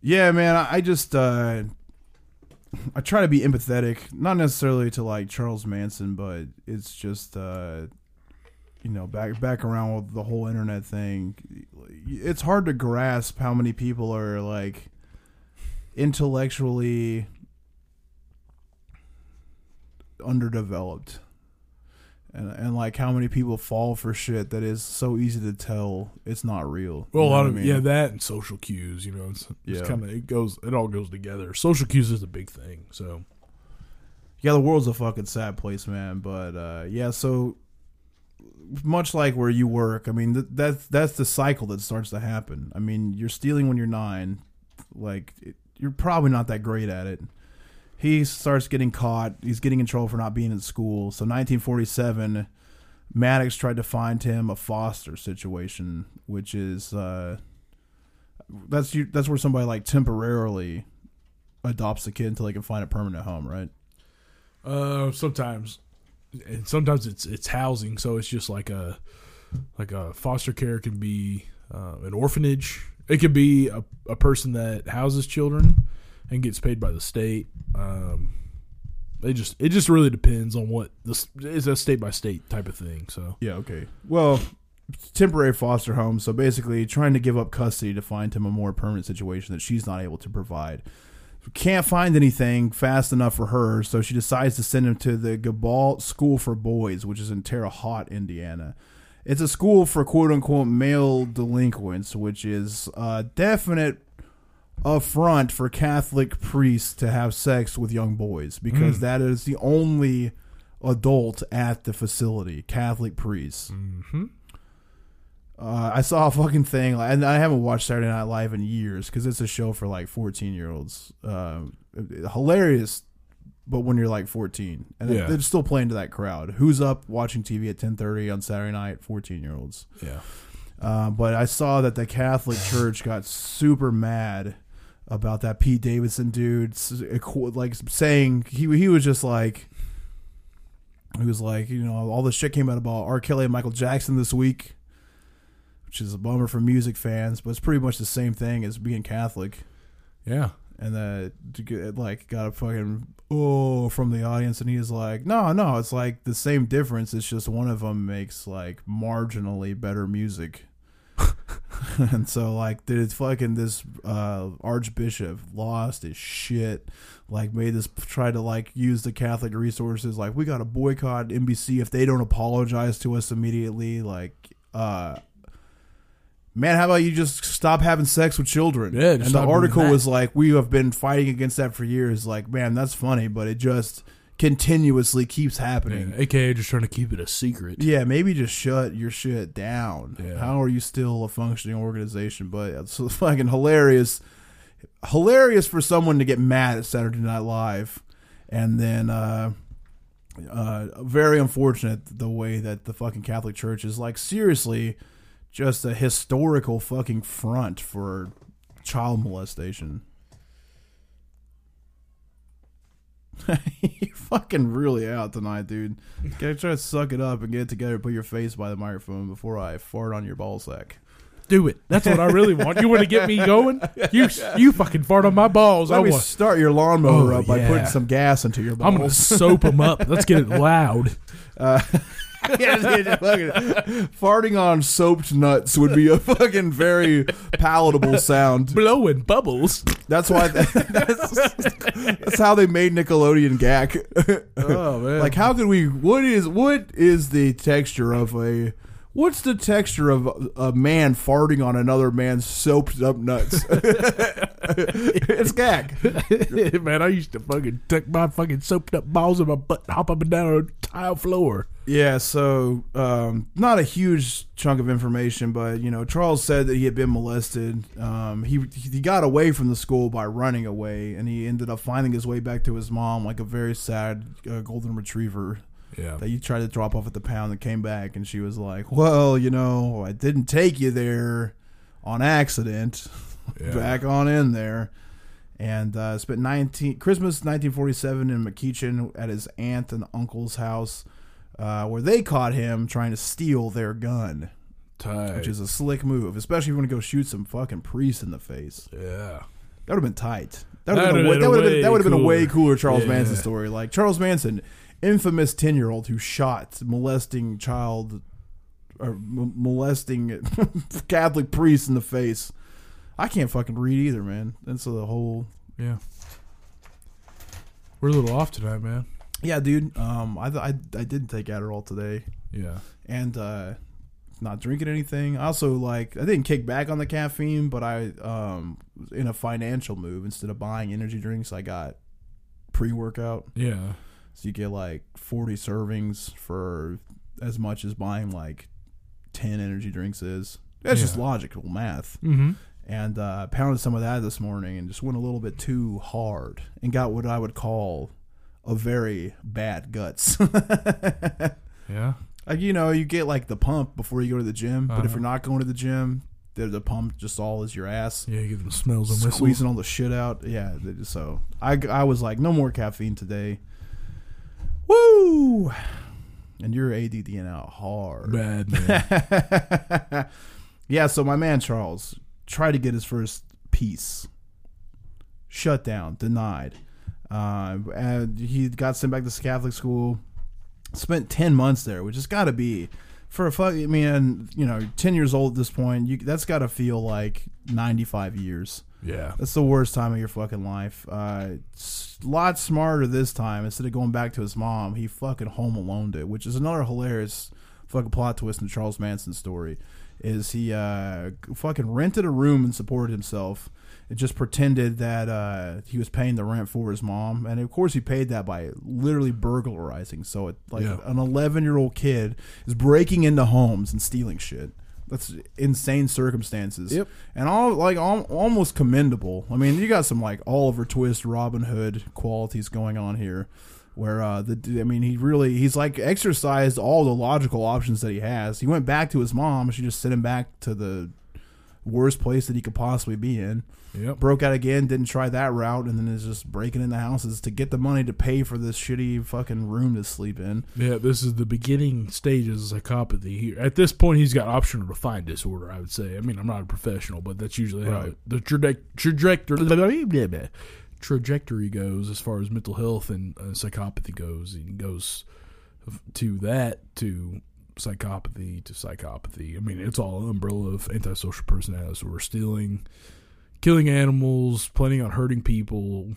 Yeah, man. I, I just uh, I try to be empathetic, not necessarily to like Charles Manson, but it's just uh, you know back back around with the whole internet thing. It's hard to grasp how many people are like intellectually underdeveloped. And, and like how many people fall for shit that is so easy to tell it's not real. Well, You a lot of I mean? yeah, that and social cues. You know, it's, it's Yeah. kind of it goes. It all goes together. Social cues is a big thing. So Yeah, the world's a fucking sad place, man. But uh, yeah, so much like where you work, I mean, th- that's that's the cycle that starts to happen. I mean, you're stealing when you're nine, like it, you're probably not that great at it. He starts getting caught. He's getting in trouble for not being in school. So 1947, Maddox tried to find him a foster situation, which is uh, that's you, that's where somebody like temporarily adopts the kid until they can find a permanent home, right? uh, sometimes, and sometimes it's it's housing. So it's just like a like a foster care can be uh, an orphanage. It could be a, a person that houses children and gets paid by the state. Um, they just it just really depends on what this is a state by state type of thing. So Yeah, okay. Well, temporary foster home. So basically, trying to give up custody to find him a more permanent situation that she's not able to provide. Can't find anything fast enough for her, so she decides to send him to the Gibault School for Boys, which is in Terre Haute, Indiana. It's a school for quote unquote male delinquents, which is a definite affront for Catholic priests to have sex with young boys because that is the only adult at the facility, Catholic priests. Uh, I saw a fucking thing, and I haven't watched Saturday Night Live in years because it's a show for like fourteen year olds. Uh, hilarious, but when you're like fourteen, and Yeah. they're still playing to that crowd. Who's up watching TV at ten thirty on Saturday night? Fourteen year olds. yeah, Uh, but I saw that the Catholic Church got super mad about that Pete Davidson dude, like saying he he was just like he was like you know all this shit came out about R. Kelly and Michael Jackson this week, which is a bummer for music fans, but it's pretty much the same thing as being Catholic. yeah. And that like got a fucking oh from the audience, and he's like, no, no, it's like the same difference. It's just one of them makes like marginally better music. and so like did it fucking this uh archbishop lost his shit like made this try to like use the catholic resources like we got to boycott nbc if they don't apologize to us immediately like uh man how about you just stop having sex with children? Yeah, and the article was like we have been fighting against that for years like man that's funny but it just continuously keeps happening Yeah, AKA just trying to keep it a secret. yeah, maybe just shut your shit down. Yeah. How are you still a functioning organization? But it's fucking hilarious. Hilarious for someone to get mad at Saturday Night Live. And then uh uh very unfortunate the way that the fucking Catholic Church is like seriously just a historical fucking front for child molestation. You're fucking really out tonight, dude. Gotta try to suck it up and get it together. Put your face by the microphone before I fart on your ballsack. Do it. That's what I really want. You want to get me going? You you fucking fart on my balls. I Let me want. start your lawnmower Oh, up by yeah. putting some gas into your balls. I'm gonna soap them up. Let's get it loud. Fucking- uh, farting on soaped nuts would be a fucking very palatable sound. Blowing bubbles. That's why. That's, that's how they made Nickelodeon Gak. Oh man. like, how could we? What is what is the texture of a? What's the texture of a, a man farting on another man's soaped up nuts? it's gag. man, I used to fucking tuck my fucking soaped up balls in my butt, and hop up and down on a tile floor. Yeah, so um, not a huge chunk of information, but you know, Charles said that he had been molested. Um, he he got away from the school by running away, and he ended up finding his way back to his mom, like a very sad uh, golden retriever Yeah. that he tried to drop off at the pound and came back, and she was like, "Well, you know, I didn't take you there on accident. Yeah. Back on in there." And uh, spent nineteen Christmas nineteen forty seven in McMechen at his aunt and uncle's house, uh, where they caught him trying to steal their gun, Tight. which is a slick move, especially if you want to go shoot some fucking priest in the face. yeah. That would have been tight. That would have been, a way- been that would have been, way that would have been a way cooler. cooler Charles Yeah. Manson story. Like Charles Manson, infamous ten year old who shot molesting child or m- molesting Catholic priest in the face. I can't fucking read either, man. That's the whole. Yeah. We're a little off tonight, man. Yeah, dude. Um, I I I did take Adderall today, Yeah. and uh, not drinking anything. I also like I didn't kick back on the caffeine, but I um was in a financial move instead of buying energy drinks, I got pre workout. Yeah. So you get like forty servings for as much as buying like ten energy drinks is. That's just logical math. Mm-hmm. And uh, pounded some of that this morning and just went a little bit too hard and got what I would call a very bad guts. Yeah. Like you know, you get like the pump before you go to the gym, but if Uh-huh. you're not going to the gym, the, the pump just all is your ass Yeah. You get them smells and whistles. squeezing all the shit out. Yeah, so I I was like, no more caffeine today. Woo! And you're ADDing out hard. Bad man. yeah, so my man Charles tried to get his first piece. Shut down, denied. Uh, and he got sent back to Catholic school. Spent ten months there, which has got to be for a fuck. I mean, you know, ten years old at this point. You, that's got to feel like ninety five years. yeah. That's the worst time of your fucking life. Uh, s- lot smarter this time. Instead of going back to his mom, he fucking home alone it, which is another hilarious fucking plot twist in the Charles Manson story. Is he uh, fucking rented a room and supported himself? It just pretended that uh, he was paying the rent for his mom, and of course he paid that by literally burglarizing. So it like Yeah. an 11 year old kid is breaking into homes and stealing shit. That's insane circumstances. Yep. And all like al- almost commendable. I mean, you got some like Oliver Twist, Robin Hood qualities going on here, where uh the I mean he really he's like exercised all the logical options that he has. He went back to his mom. She just sent him back to the worst place that he could possibly be in. Yep. Broke out again, didn't try that route, and then is just breaking into houses to get the money to pay for this shitty fucking room to sleep in. Yeah, this is the beginning stages of psychopathy here. At this point, he's got oppositional defiant disorder. I would say. I mean, I'm not a professional, but that's usually how Right. it, the traje- trajectory trajectory goes as far as mental health and uh, psychopathy goes. He goes to that to psychopathy to psychopathy. I mean, it's all an umbrella of antisocial personality disorder, stealing, killing animals, planning on hurting people,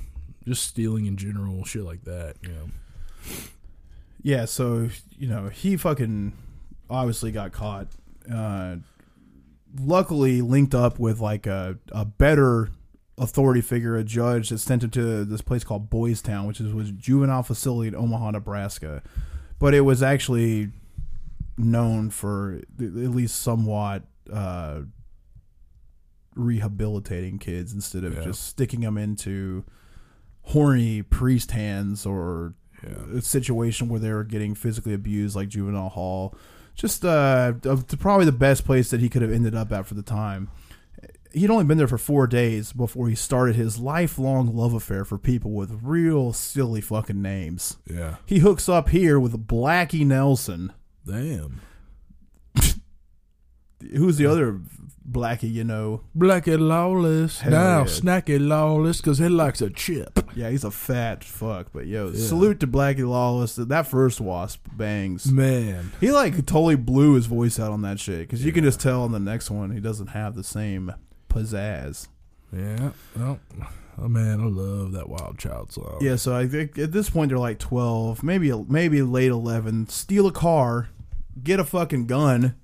just stealing in general, shit like that. You know. Yeah, so you know he fucking obviously got caught. Uh, luckily, linked up with like a a better authority figure, a judge that sent him to this place called Boys Town, which is was a juvenile facility in Omaha, Nebraska. But it was actually known for at least somewhat uh, rehabilitating kids instead of Yeah. just sticking them into horny priest hands or Yeah. a situation where they were getting physically abused, like juvenile hall. Just uh, probably the best place that he could have ended up at for the time. He'd only been there for four days before he started his lifelong love affair for people with real silly fucking names. Yeah. He hooks up here with Blackie Nelson. Damn. Who's the other Blackie you know? Blackie Lawless. Hell now yeah. Snacky Lawless because he likes a chip. Yeah, he's a fat fuck. But yo, Yeah. salute to Blackie Lawless. That first W.A.S.P. bangs. Man. He like totally blew his voice out on that shit because you can just tell on the next one he doesn't have the same pizzazz. Yeah. Well, oh man, I love that Wild Child song. Yeah, so I think at this point they're like twelve, maybe maybe late eleven. Steal a car, get a fucking gun.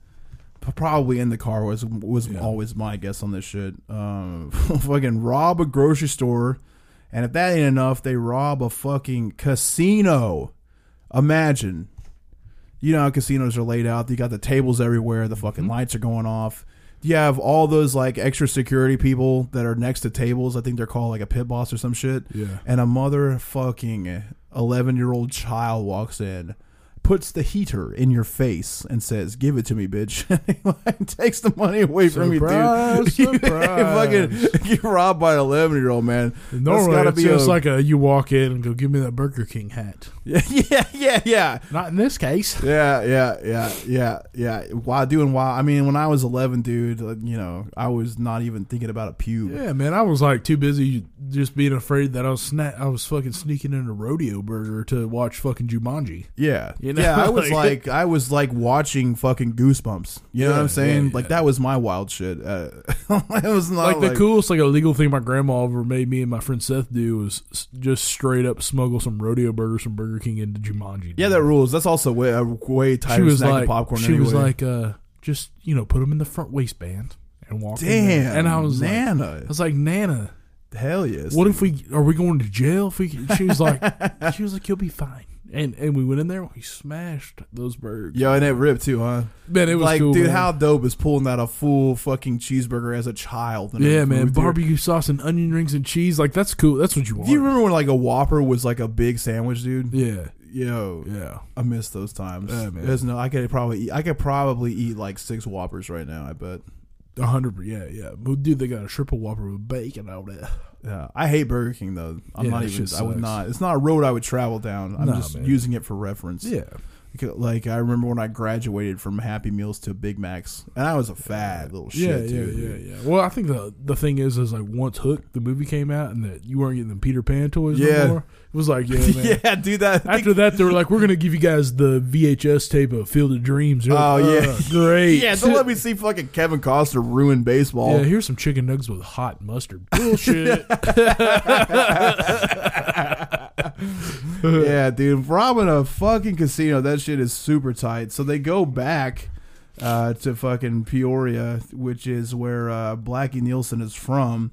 Probably in the car was was Yeah. always my guess on this shit. Um, fucking rob a grocery store, and if that ain't enough, they rob a fucking casino. Imagine, you know how casinos are laid out. You got the tables everywhere. The fucking lights are going off. You have all those like extra security people that are next to tables. I think they're called like a pit boss or some shit Yeah. and a motherfucking 11 year old child walks in puts the heater in your face and says give it to me bitch and takes the money away from you dude Surprise, surprise. fucking get robbed by an 11 year old man Normally, gotta it's be just a- like a you walk in and go, give me that Burger King hat. Yeah yeah yeah yeah Not in this case. yeah, yeah, yeah, yeah, yeah. While doing while, I mean, when I was 11, dude, you know, I was not even thinking about a pube. Yeah, man, I was like too busy just being afraid that I was sna- I was fucking sneaking in a rodeo burger to watch fucking Jumanji. Yeah, You know, yeah. I was like- I was like watching fucking Goosebumps. You know what I'm saying? yeah, Like that was my wild shit. Uh, it was not like like, the coolest like illegal thing my grandma ever made me and my friend Seth do was just straight up smuggle some rodeo burgers from Burger Burger King into Jumanji. Yeah, that rules. That's also way a way she was snack like, than popcorn. she was like, uh, just you know, put them in the front waistband and walk. in "Damn!" and I was like, Nana, I was like, Nana, hell yes. what if we are we going to jail? If we, she was like, she was like, you'll be fine. And and we went in there, we smashed those burgers. Yo, and it ripped too, huh? Man, it was like, cool, dude, man. how dope is pulling out a full fucking cheeseburger as a child? Yeah, man, barbecue sauce and onion rings and cheese. Like that's cool. That's what you want. Do you remember when like a Whopper was like a big sandwich, dude? yeah, Yo, yeah. I miss those times. Yeah, man. There's no, I could probably, eat, I could probably eat like six Whoppers right now. I bet. A hundred, yeah, yeah. Dude, they got a triple whopper with bacon on it. Yeah, I hate Burger King though. I'm Yeah, not that even. shit I would sucks. not. It's not a road I would travel down. I'm Nah, just man. using it for reference. Yeah, Like I remember when I graduated from Happy Meals to Big Macs, and I was a fat little shit yeah, yeah, too. yeah, yeah. Well, I think the the thing is, is like once Hook the movie came out and that you weren't getting the Peter Pan toys Yeah. no. It was like, yeah, man. yeah, do That After that, they were like, "We're gonna give you guys the VHS tape of Field of Dreams." You're Oh, yeah. "Uh, great. yeah, don't let me see fucking Kevin Costner ruin baseball. Yeah, here's some chicken nuggets with hot mustard. Bullshit. yeah, dude, robbing a fucking casino. That shit is super tight. So they go back uh, to fucking Peoria, which is where uh, Blackie Nielsen is from.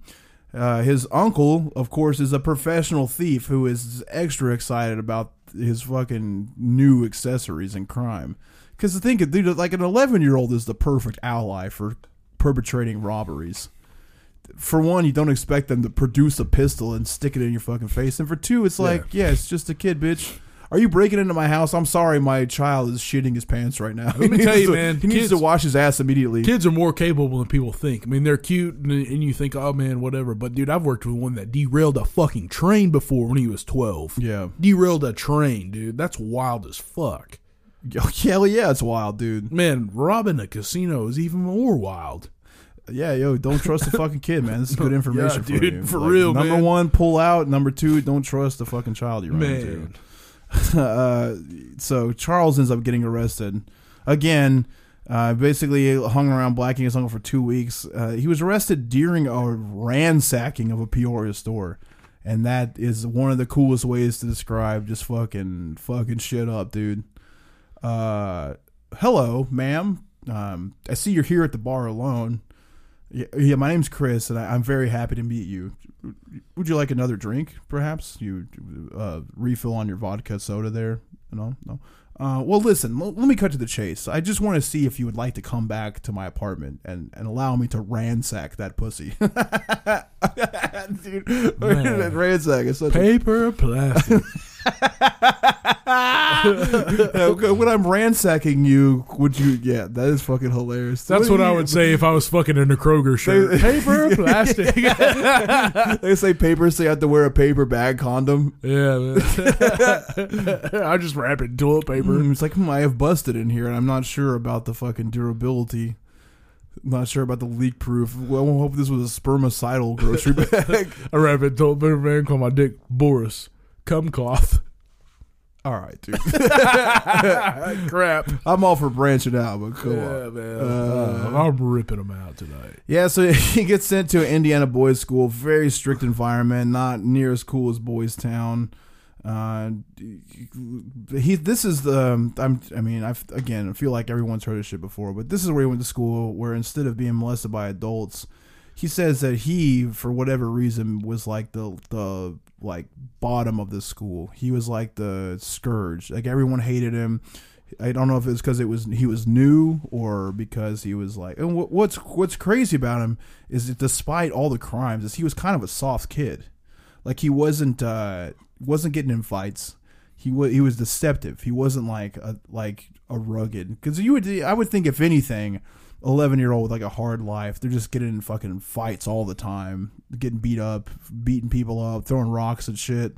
Uh, his uncle, of course, is a professional thief who is extra excited about his fucking new accessories and crime. Because the thing, dude, like an 11 year old is the perfect ally for perpetrating robberies. For one, you don't expect them to produce a pistol and stick it in your fucking face. And for two, it's like, yeah, it's just a kid, bitch. Are you breaking into my house? I'm sorry, my child is shitting his pants right now. Let me tell you, to- man, he needs to wash his ass immediately. Kids are more capable than people think. I mean, they're cute, and, and you think, "Oh man, whatever." But dude, I've worked with one that derailed a fucking train before when he was twelve. Yeah, Derailed a train, dude. That's wild as fuck. Oh, hell yeah, it's wild, dude. Man, robbing a casino is even more wild. Yeah, yo, don't trust the fucking kid, man. This is good information Yeah, for dude, you. for real, Number man. one, pull out. Number two, don't trust the fucking child you run into. Man, uh, so Charles ends up getting arrested again. Uh, basically hung around blacking his uncle for two weeks. Uh, he was arrested during a ransacking of a Peoria store, and that is one of the coolest ways to describe just fucking fucking shit up, dude. Uh, hello, ma'am. Um, I see you're here at the bar alone. Yeah, yeah my name's Chris, and I, I'm very happy to meet you. Would you like another drink, perhaps? You uh, refill on your vodka soda there? No, no. Uh, well, listen. L- let me cut to the chase. I just want to see if you would like to come back to my apartment and, and allow me to ransack that pussy. Dude, ransack is such a paper, plastic. When I'm ransacking you, would you? Yeah, that is fucking hilarious. That's what I would say if I was fucking in a Kroger shirt. Paper, plastic. They say paper, so you have to wear a paper bag condom. yeah, man. I just wrap it in toilet paper. Mm, it's like hmm, I have busted in here, and I'm not sure about the fucking durability. I'm not sure about the leak proof. Well, I hope this was a spermicidal grocery bag. I wrap it in toilet paper, man. Call my dick Boris. Cum cloth. All right, dude. Crap. I'm all for branching out, but come Yeah, on. man. Uh, Uh, I'm ripping them out tonight. Yeah, so he gets sent to an Indiana boys' school, very strict environment, not near as cool as Boys Town. Uh, he, this is the, I'm, I mean, I again, I feel like everyone's heard this shit before, but this is where he went to school, where instead of being molested by adults, he says that he, for whatever reason, was like the the like bottom of the school. He was like the scourge. Like everyone hated him. I don't know if it's because it was he was new or because he was like. And what- what's what's crazy about him is that despite all the crimes, is he was kind of a soft kid. Like he wasn't uh wasn't getting in fights. He was he was deceptive. He wasn't like a like a rugged because you would I would think if anything. 11 year old with like a hard life they're just getting in fucking fights all the time getting beat up beating people up throwing rocks and shit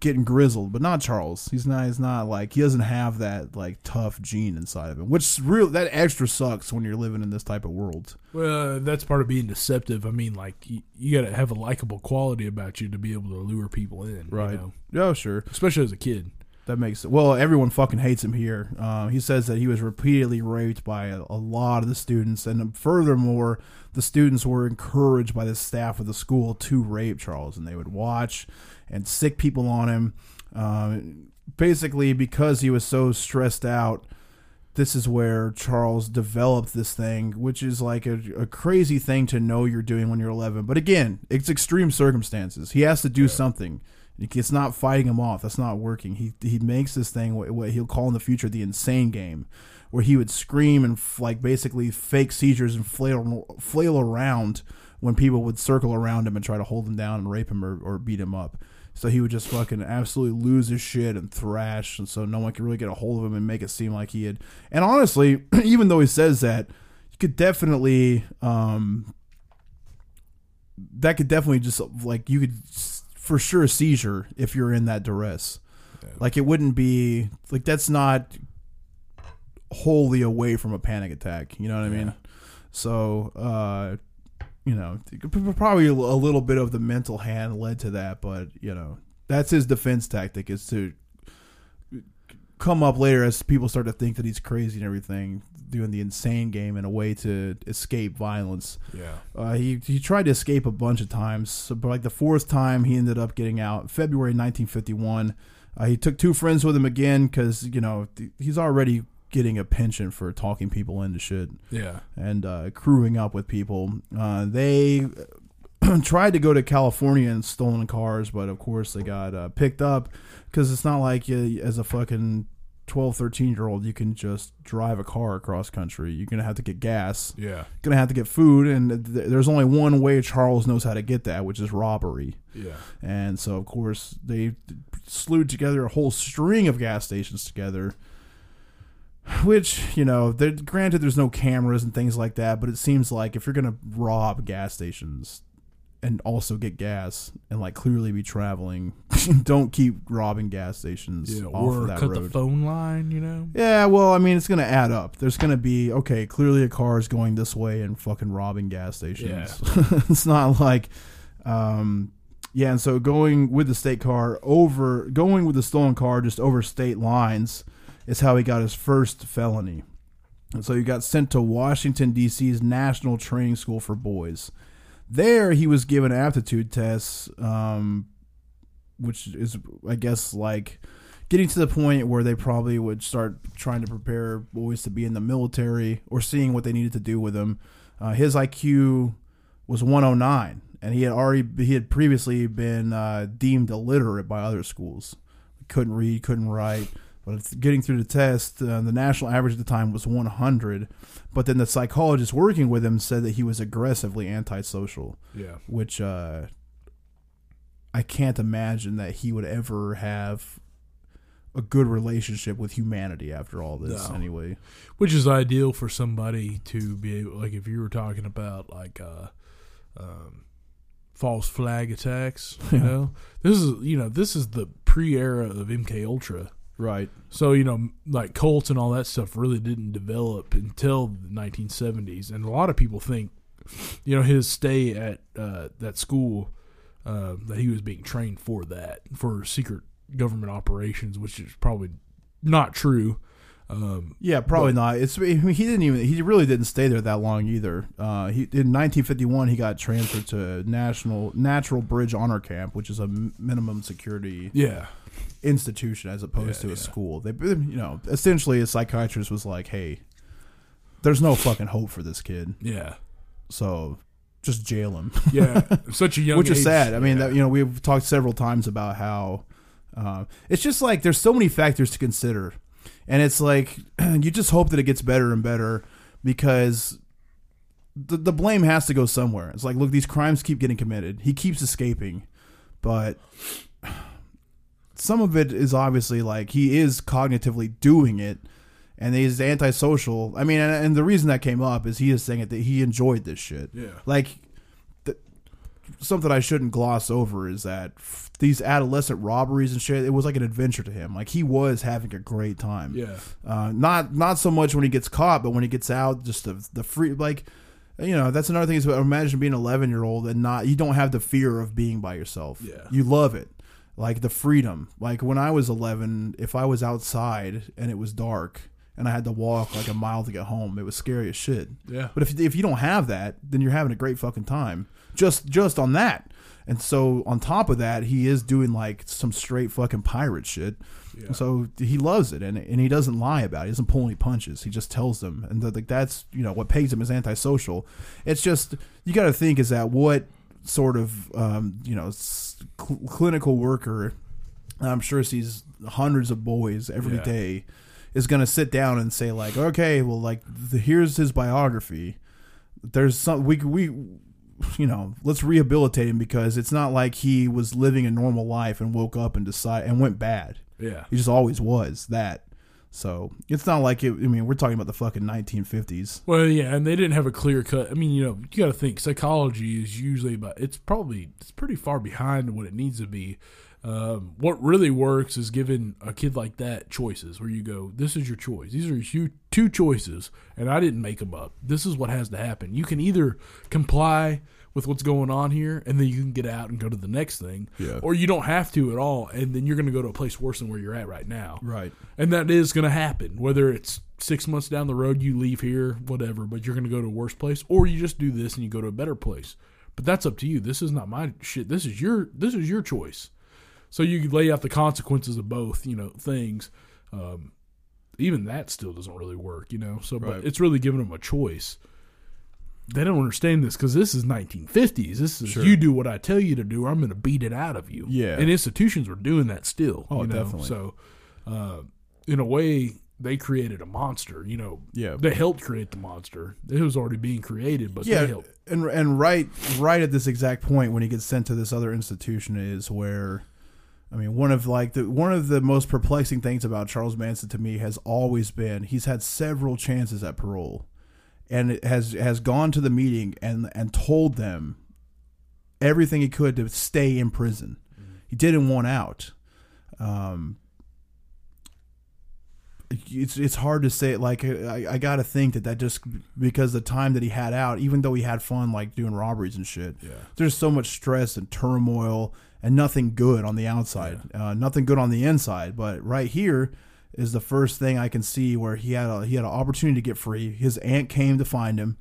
getting grizzled, but not Charles. He's not. He's not like he doesn't have that like tough gene inside of him, which real that extra sucks when you're living in this type of world. Well, that's part of being deceptive. I mean, like you, you got to have a likable quality about you to be able to lure people in, you know? Oh, sure. Especially as a kid. That makes well. Everyone fucking hates him here. Uh, he says that he was repeatedly raped by a, a lot of the students, and furthermore, the students were encouraged by the staff of the school to rape Charles, and they would watch and sick people on him. Uh, basically because he was so stressed out this is where Charles developed this thing, which is like a, a, crazy thing to know you're doing when you're 11. But again, it's extreme circumstances. He has to do yeah. something. It's not fighting him off. That's not working. He he makes this thing what, what he'll call in the future the insane game, where he would scream and like basically fake seizures and flail flail around when people would circle around him and try to hold him down and rape him or, or beat him up. So he would just fucking absolutely lose his shit and thrash, and so no one could really get a hold of him and make it seem like he had. And honestly, even though he says that, you could definitely, um, that could definitely just like you could for sure a seizure if you're in that duress. Like it wouldn't be like that's not wholly away from a panic attack. You know what I mean? So, uh, you know, probably a little bit of the mental hand led to that, but you know, that's his defense tactic is to come up later as people start to think that he's crazy and everything, doing the insane game in a way to escape violence. Yeah, uh, he he tried to escape a bunch of times, so, but like the fourth time, he ended up getting out. February 1951. Uh, he took two friends with him again because you know he's already getting a penchant for talking people into shit. Yeah. And uh, crewing up with people. Uh, they tried to go to California in stolen cars, but of course they got uh, picked up because it's not like you, as a fucking 12, 13 year old, you can just drive a car across country. You're going to have to get gas. Yeah. To have to get food. And th- there's only one way Charles knows how to get that, which is robbery. Yeah. And so, of course, they slewed together a whole string of gas stations together which you know, granted, there's no cameras and things like that, but it seems like if you're gonna rob gas stations and also get gas and like clearly be traveling, don't keep robbing gas stations yeah, off or of that cut road. the phone line. You know? Yeah, well, I mean, it's gonna add up. There's gonna be okay, clearly a car is going this way and fucking robbing gas stations. Yeah. it's not like. Um, yeah, and so going with the state car over, going with the stolen car just over state lines, is how he got his first felony. And so he got sent to Washington, D.C.'s National Training School for Boys. There, he was given aptitude tests, um, which is, I guess, like getting to the point where they probably would start trying to prepare boys to be in the military or seeing what they needed to do with them. Uh, his IQ was 109, and he had already he had previously been uh, deemed illiterate by other schools. Couldn't read, couldn't write. But getting through the test, uh, the national average at the time was 100. But then the psychologist working with him said that he was aggressively antisocial. Yeah. Which uh, I can't imagine that he would ever have a good relationship with humanity after all this, no. anyway. Which is ideal for somebody to be able, like, if you were talking about, like, uh, um, false flag attacks, you know, this is, you know, this is the pre era of MK Ultra Right. So, you know, like Colts and all that stuff really didn't develop until the 1970s. And a lot of people think, you know, his stay at uh, that school, uh, that he was being trained for that, for secret government operations, which is probably not true. Um, yeah, probably but, not. It's he didn't even he really didn't stay there that long either. Uh, he in 1951 he got transferred to National Natural Bridge Honor Camp, which is a minimum security. Yeah, institution as opposed yeah, to a yeah. school. They, you know, essentially a psychiatrist was like, "Hey, there's no fucking hope for this kid." Yeah. So just jail him. yeah, such a young, which age. is sad. I mean, yeah. that, you know, we've talked several times about how uh, it's just like there's so many factors to consider, and it's like you just hope that it gets better and better because the the blame has to go somewhere. It's like, look, these crimes keep getting committed. He keeps escaping, but some of it is obviously like he is cognitively doing it and he's antisocial. I mean, and, and, the reason that came up is he is saying it that he enjoyed this shit. Yeah. Like, the, something I shouldn't gloss over is that f- these adolescent robberies and shit, it was like an adventure to him. Like he was having a great time. Yeah. Uh, not not so much when he gets caught, but when he gets out, just the the free like. You know, that's another thing. Is imagine being an eleven year old and not you don't have the fear of being by yourself. Yeah, you love it like the freedom. Like when I was 11, if I was outside and it was dark and I had to walk like a mile to get home, it was scary as shit. Yeah. But if if you don't have that, then you're having a great fucking time. Just just on that. And so on top of that, he is doing like some straight fucking pirate shit. Yeah. So he loves it, and and he doesn't lie about it. He doesn't pull any punches. He just tells them, and like that's you know what pays him is antisocial. It's just you got to think is that what sort of um, you know cl- clinical worker I'm sure sees hundreds of boys every day Yeah. is going to sit down and say like, okay, well, like the, here's his biography. There's some we we you know let's rehabilitate him because it's not like he was living a normal life and woke up and decide and went bad. Yeah. He just always was that. So it's not like it. I mean, we're talking about the fucking 1950s. Well, yeah, and they didn't have a clear cut. I mean, you know, you got to think psychology is usually about. It's probably it's pretty far behind what it needs to be. Um, what really works is giving a kid like that choices, where you go, "This is your choice. These are your two choices, and I didn't make them up. This is what has to happen. You can either comply with what's going on here, and then you can get out and go to the next thing, Yeah. or you don't have to at all, and then you're going to go to a place worse than where you're at right now. Right. And that is going to happen. Whether it's six months down the road, you leave here, whatever, but you're going to go to a worse place, or you just do this and you go to a better place. But that's up to you. This is not my shit. This is your this is your choice. So you lay out the consequences of both, you know, things. Um, even that still doesn't really work, you know. So, Right. but it's really giving them a choice. They don't understand this because this is 1950s. This is Sure. you do what I tell you to do, or I'm going to beat it out of you. Yeah. and institutions were doing that still. Oh, you know? definitely. So, uh, in a way, they created a monster. You know, Yeah. they helped create the monster. It was already being created, but yeah, they helped. and and right right at this exact point when he gets sent to this other institution is where, I mean, one of like the one of the most perplexing things about Charles Manson to me has always been he's had several chances at parole, and has has gone to the meeting and and told them everything he could to stay in prison. He didn't want out. Um, it's it's hard to say. Like I, I got to think that that just because the time that he had out, even though he had fun like doing robberies and shit, Yeah. there's so much stress and turmoil and nothing good on the outside, uh, nothing good on the inside. But right here is the first thing I can see where he had a he had an opportunity to get free. His aunt came to find him.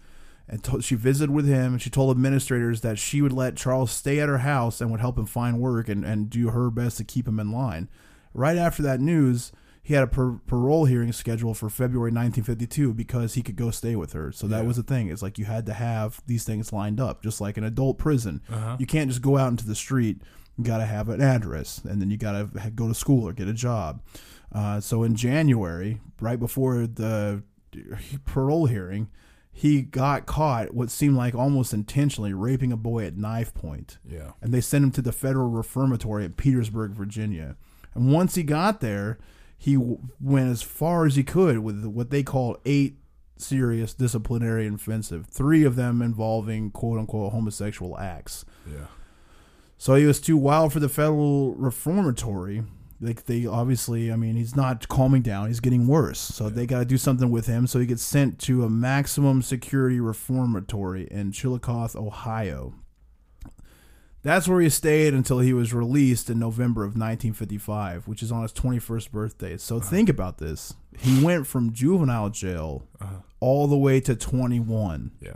And to, she visited with him, and she told administrators that she would let Charles stay at her house and would help him find work and, and do her best to keep him in line. Right after that news, he had a par- parole hearing scheduled for February 1952 because he could go stay with her. So that Yeah. was the thing. It's like you had to have these things lined up, just like an adult prison. Uh-huh. You can't just go out into the street. You got to have an address, and then you got to go to school or get a job. Uh, so in January, right before the parole hearing, he got caught what seemed like almost intentionally raping a boy at knife point Yeah. and they sent him to the federal reformatory at Petersburg, Virginia. And once he got there, he w- went as far as he could with what they called eight serious disciplinary offensive, three of them involving quote unquote homosexual acts. Yeah. So he was too wild for the federal reformatory. Like they obviously, I mean, he's not calming down; he's getting worse. So they got to do something with him. So he gets sent to a maximum security reformatory in Chillicothe, Ohio. That's where he stayed until he was released in November of 1955, which is on his 21st birthday. So think about this: he went from juvenile jail Uh-huh. all the way to 21. Yeah.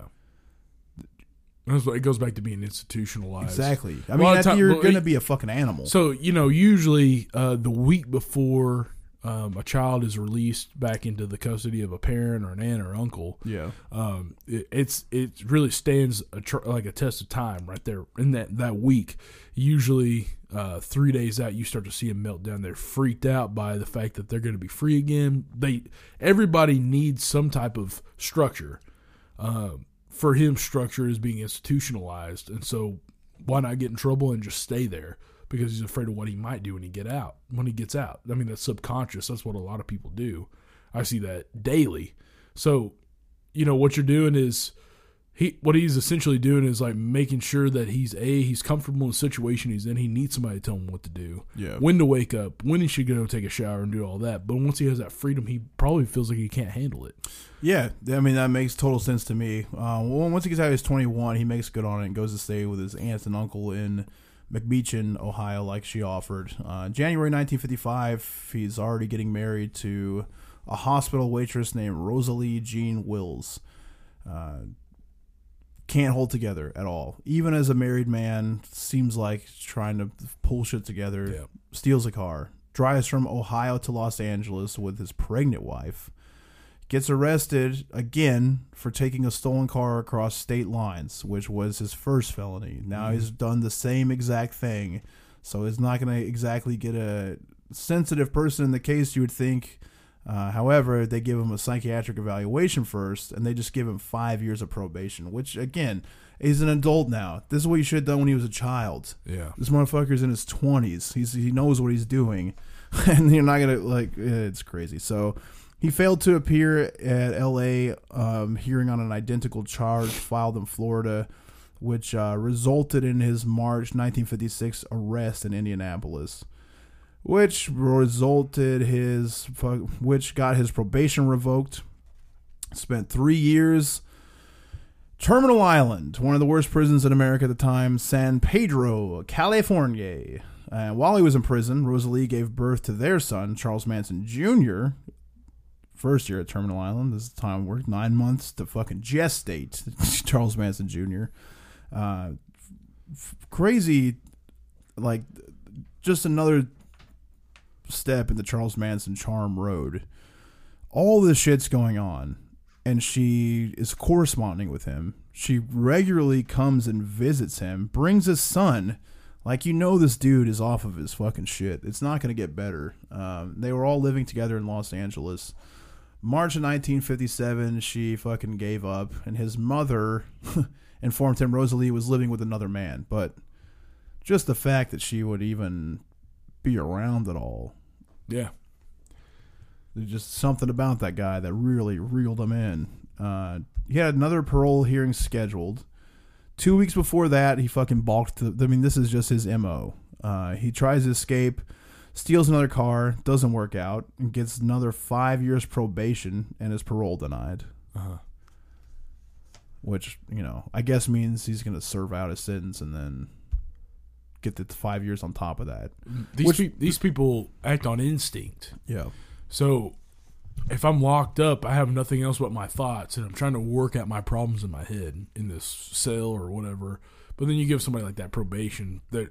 That's what- It goes back to being institutionalized. Exactly. I mean, lot of that- time- you're going to be a fucking animal. So you know, usually uh, the week before um, a child is released back into the custody of a parent or an aunt or uncle, yeah. um, it, it's it really stands a tr- like a test of time right there in that that week. Usually, uh, three days out, you start to see them melt down. They're freaked out by the fact that they're going to be free again. They everybody needs some type of structure. Um, for him, structure is being institutionalized, and so why not get in trouble and just stay there? Because he's afraid of what he might do when he get out. When he gets out, I mean that's subconscious. That's what a lot of people do. I see that daily. So, you know what you're doing is he what he's essentially doing is like making sure that he's a he's comfortable in the situation he's in. He needs somebody to tell him what to do, Yeah. when to wake up, when he should go take a shower and do all that. But once he has that freedom, he probably feels like he can't handle it. Yeah, I mean that makes total sense to me. Uh, well, once he gets out, he's 21. He makes good on it and goes to stay with his aunt and uncle in McMechen, Ohio, like she offered. Uh, January 1955, he's already getting married to a hospital waitress named Rosalie Jean Wills. Uh, can't hold together at all. Even as a married man, seems like trying to pull shit together. Yeah. Steals a car, drives from Ohio to Los Angeles with his pregnant wife. Gets arrested again for taking a stolen car across state lines, which was his first felony. Now mm-hmm. he's done the same exact thing, so he's not going to exactly get a sensitive person in the case. You would think. Uh, however, they give him a psychiatric evaluation first, and they just give him five years of probation. Which, again, he's an adult now. This is what he should have done when he was a child. Yeah. This motherfucker's in his twenties. He's he knows what he's doing, and you're not gonna like. eh, It's crazy. So he failed to appear at L.A. Um, hearing on an identical charge filed in Florida, which uh, resulted in his March 1956 arrest in Indianapolis. Which resulted his, which got his probation revoked. Spent three years Terminal Island, one of the worst prisons in America at the time, San Pedro, California. And while he was in prison, Rosalie gave birth to their son, Charles Manson Jr. First year at Terminal Island. This is the time worked nine months to fucking gestate Charles Manson Jr. Uh, f- crazy, like, just another step in the Charles Manson charm road. All this shit's going on and she is corresponding with him. She regularly comes and visits him, brings his son. Like you know, this dude is off of his fucking shit. It's not going to get better. Um, they were all living together in Los Angeles. March of 1957, she fucking gave up, and his mother informed him Rosalie was living with another man. But just the fact that she would even be around at all Yeah. there's just something about that guy that really reeled him in. Uh, he had another parole hearing scheduled. Two weeks before that, he fucking balked. To, I mean, this is just his mo. Uh, he tries to escape, steals another car, doesn't work out, and gets another five years probation and his parole denied. Uh-huh. Which you know, I guess means he's going to serve out his sentence and then get the five years on top of that. These Which- pe- these people act on instinct. Yeah, So if I'm locked up, I have nothing else but my thoughts, and I'm trying to work out my problems in my head in this cell or whatever. But then you give somebody like that probation. That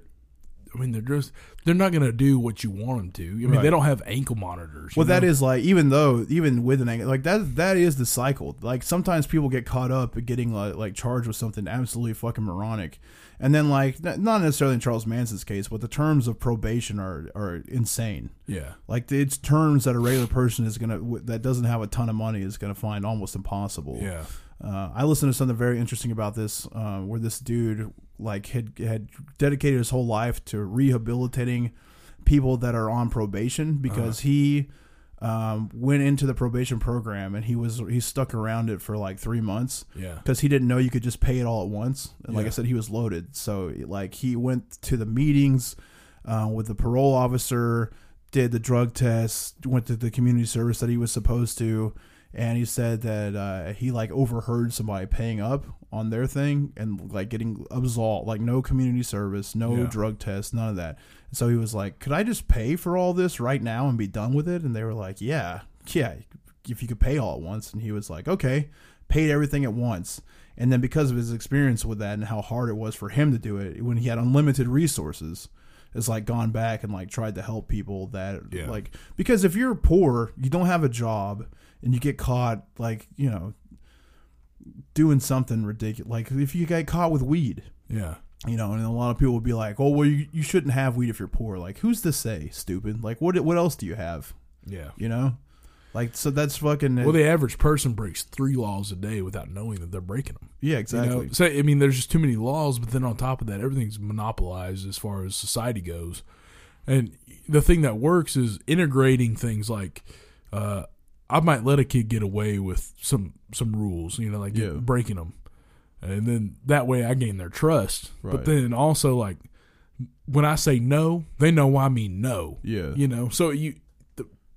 I mean, they're just they're not going to do what you want them to. I mean, Right. they don't have ankle monitors. Well, that know? is like even though even with an ankle like that that is the cycle. Like sometimes people get caught up getting like, like charged with something absolutely fucking moronic, and then like not necessarily in Charles Manson's case, but the terms of probation are are insane. yeah, Like it's terms that a regular person is gonna that doesn't have a ton of money is gonna find almost impossible. yeah, Uh, I listened to something very interesting about this, uh, where this dude like had had dedicated his whole life to rehabilitating people that are on probation because he um, went into the probation program and he was he stuck around it for like three months yeah, because he didn't know you could just pay it all at once. And like I said, he was loaded, so like he went to the meetings uh, with the parole officer, did the drug test, went to the community service that he was supposed to, and he said that uh, he like overheard somebody paying up on their thing and like getting absolved, like no community service, no Yeah. drug test, none of that. So he was like, "Could I just pay for all this right now and be done with it?" And they were like, "Yeah, yeah, if you could pay all at once." And he was like, "Okay." Paid everything at once. And then because of his experience with that and how hard it was for him to do it when he had unlimited resources, has like gone back and like tried to help people that Yeah. like because if you're poor, you don't have a job and you get caught like, you know, doing something ridiculous like if you get caught with weed, yeah, you know, and a lot of people would be like, "Oh, well, you, you shouldn't have weed if you're poor." Like, who's to say, stupid? Like, what what else do you have? yeah. You know, like so that's fucking Well, the average person breaks three laws a day without knowing that they're breaking them. yeah, You exactly. know, so I mean, there's just too many laws, but then on top of that, everything's monopolized as far as society goes. And the thing that works is integrating things like, uh, I might let a kid get away with some some rules, you know, like Yeah. breaking them, and then that way I gain their trust. Right. But then also like when I say no, they know I mean no. Yeah. You know, so you,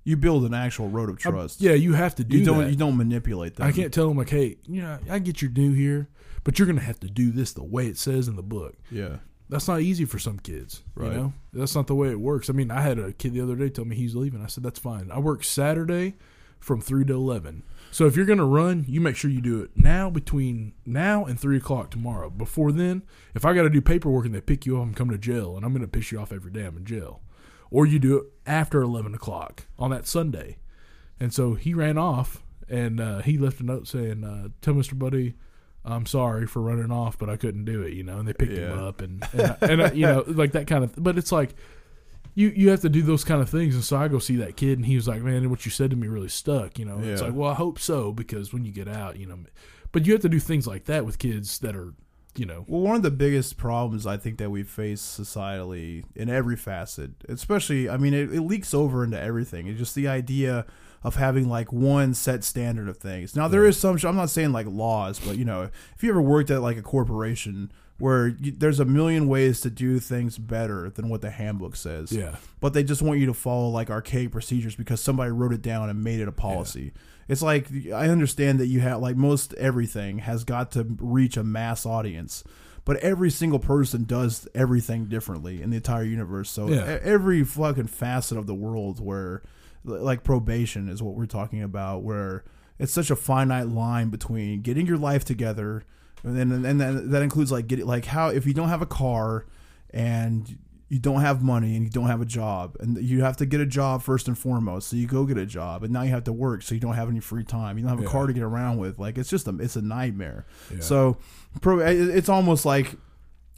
You build an actual road of trust. yeah, you have to do you don't that. you don't manipulate them. I can't tell them like, hey, you know, I get your due here, but you're gonna have to do this the way it says in the book. Yeah. That's not easy for some kids. Right. You know, that's not the way it works. I mean, I had a kid the other day tell me he's leaving. I said that's fine. I work Saturday from three to eleven. So if you're gonna run, you make sure you do it now between now and three o'clock tomorrow. Before then, if I got to do paperwork and they pick you up, I'm coming to jail, and I'm gonna piss you off every day. I'm in jail. or you do it after eleven o'clock on that Sunday. And so he ran off and uh, he left a note saying, uh, "Tell Mister Buddy." I'm sorry for running off, but I couldn't do it, you know. And they picked him up, and and, and uh, you know, like that kind of. But it's like, you you have to do those kind of things. And so I go see that kid, and he was like, "Man, what you said to me really stuck." You know, it's like, well, I hope so because when you get out, you know, but you have to do things like that with kids that are, you know, Well, one of the biggest problems I think that we face societally in every facet, especially, I mean, it, it leaks over into everything. It's just the idea of having like one set standard of things. Now, there is some, I'm not saying like laws, but you know, if you ever worked at like a corporation where you, there's a million ways to do things better than what the handbook says. yeah, but they just want you to follow like archaic procedures because somebody wrote it down and made it a policy. It's like I understand that you have like most everything has got to reach a mass audience, but every single person does everything differently in the entire universe. So Yeah. every fucking facet of the world where like probation is what we're talking about where it's such a finite line between getting your life together and then and then that includes like getting like how if you don't have a car and you don't have money and you don't have a job and you have to get a job first and foremost. So you go get a job and now you have to work so you don't have any free time. You don't have a Yeah. car to get around with. Like it's just a it's a nightmare. Yeah. so pro it's almost like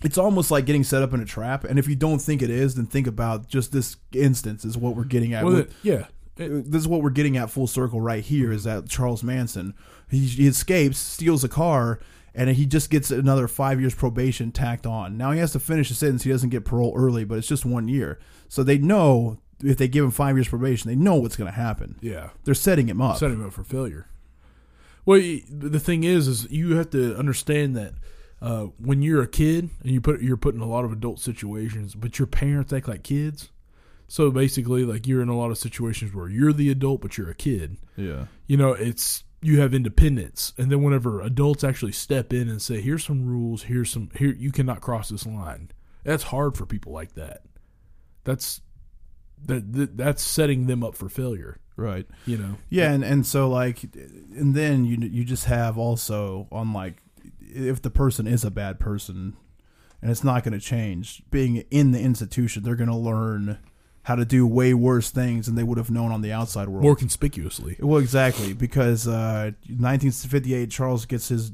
it's almost like getting set up in a trap. And if you don't think it is then think about just this instance is what we're getting at. Well, with- it- yeah, It- this is what we're getting at full circle right here is that Charles Manson he, he escapes, steals a car, and he just gets another five years probation tacked on. Now he has to finish his sentence. He doesn't get parole early, but it's just one year. So they know if they give him five years probation, they know what's going to happen. yeah. They're setting him up. set him up for failure. Well, the thing is, is you have to understand that uh, when you're a kid and you put you're put in a lot of adult situations, but your parents act like kids. So basically, like you're in a lot of situations where you're the adult, but you're a kid. yeah, You know, it's you have independence, and then whenever adults actually step in and say, "Here's some rules. Here's some here you cannot cross this line." That's hard for people like that. That's that, that that's setting them up for failure. right. You know. Yeah, and, and so like, and then you you just have also on like, if the person is a bad person, and it's not going to change, being in the institution, they're going to learn how to do way worse things than they would have known on the outside world. more conspicuously. well, exactly because uh, 1958, Charles gets his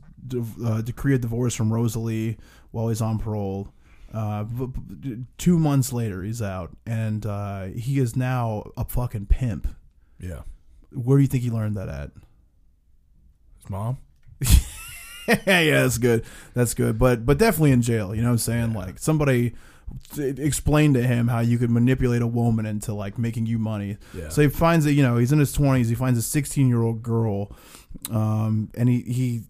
uh, decree of divorce from Rosalie while he's on parole. Uh, b- b- two months later, he's out, and uh, he is now a fucking pimp. Yeah. Where do you think he learned that at? His mom. yeah, that's good. That's good. But but definitely in jail. You know what I'm saying? Like somebody explained to him how you could manipulate a woman into like making you money. Yeah. So he finds that you know he's in his 20s. He finds a 16 year old girl, um, and he he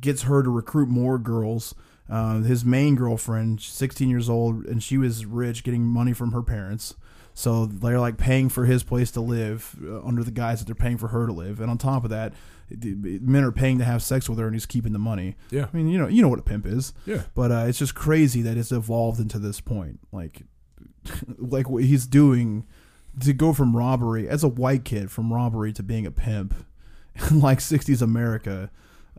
gets her to recruit more girls. Uh, his main girlfriend, 16 years old, and she was rich, getting money from her parents. So they're like paying for his place to live uh, under the guise that they're paying for her to live, and on top of that, men are paying to have sex with her, and he's keeping the money. Yeah. I mean, you know, you know what a pimp is, Yeah. but uh, it's just crazy that it's evolved into this point. Like, like what he's doing to go from robbery as a white kid from robbery to being a pimp in like 60s America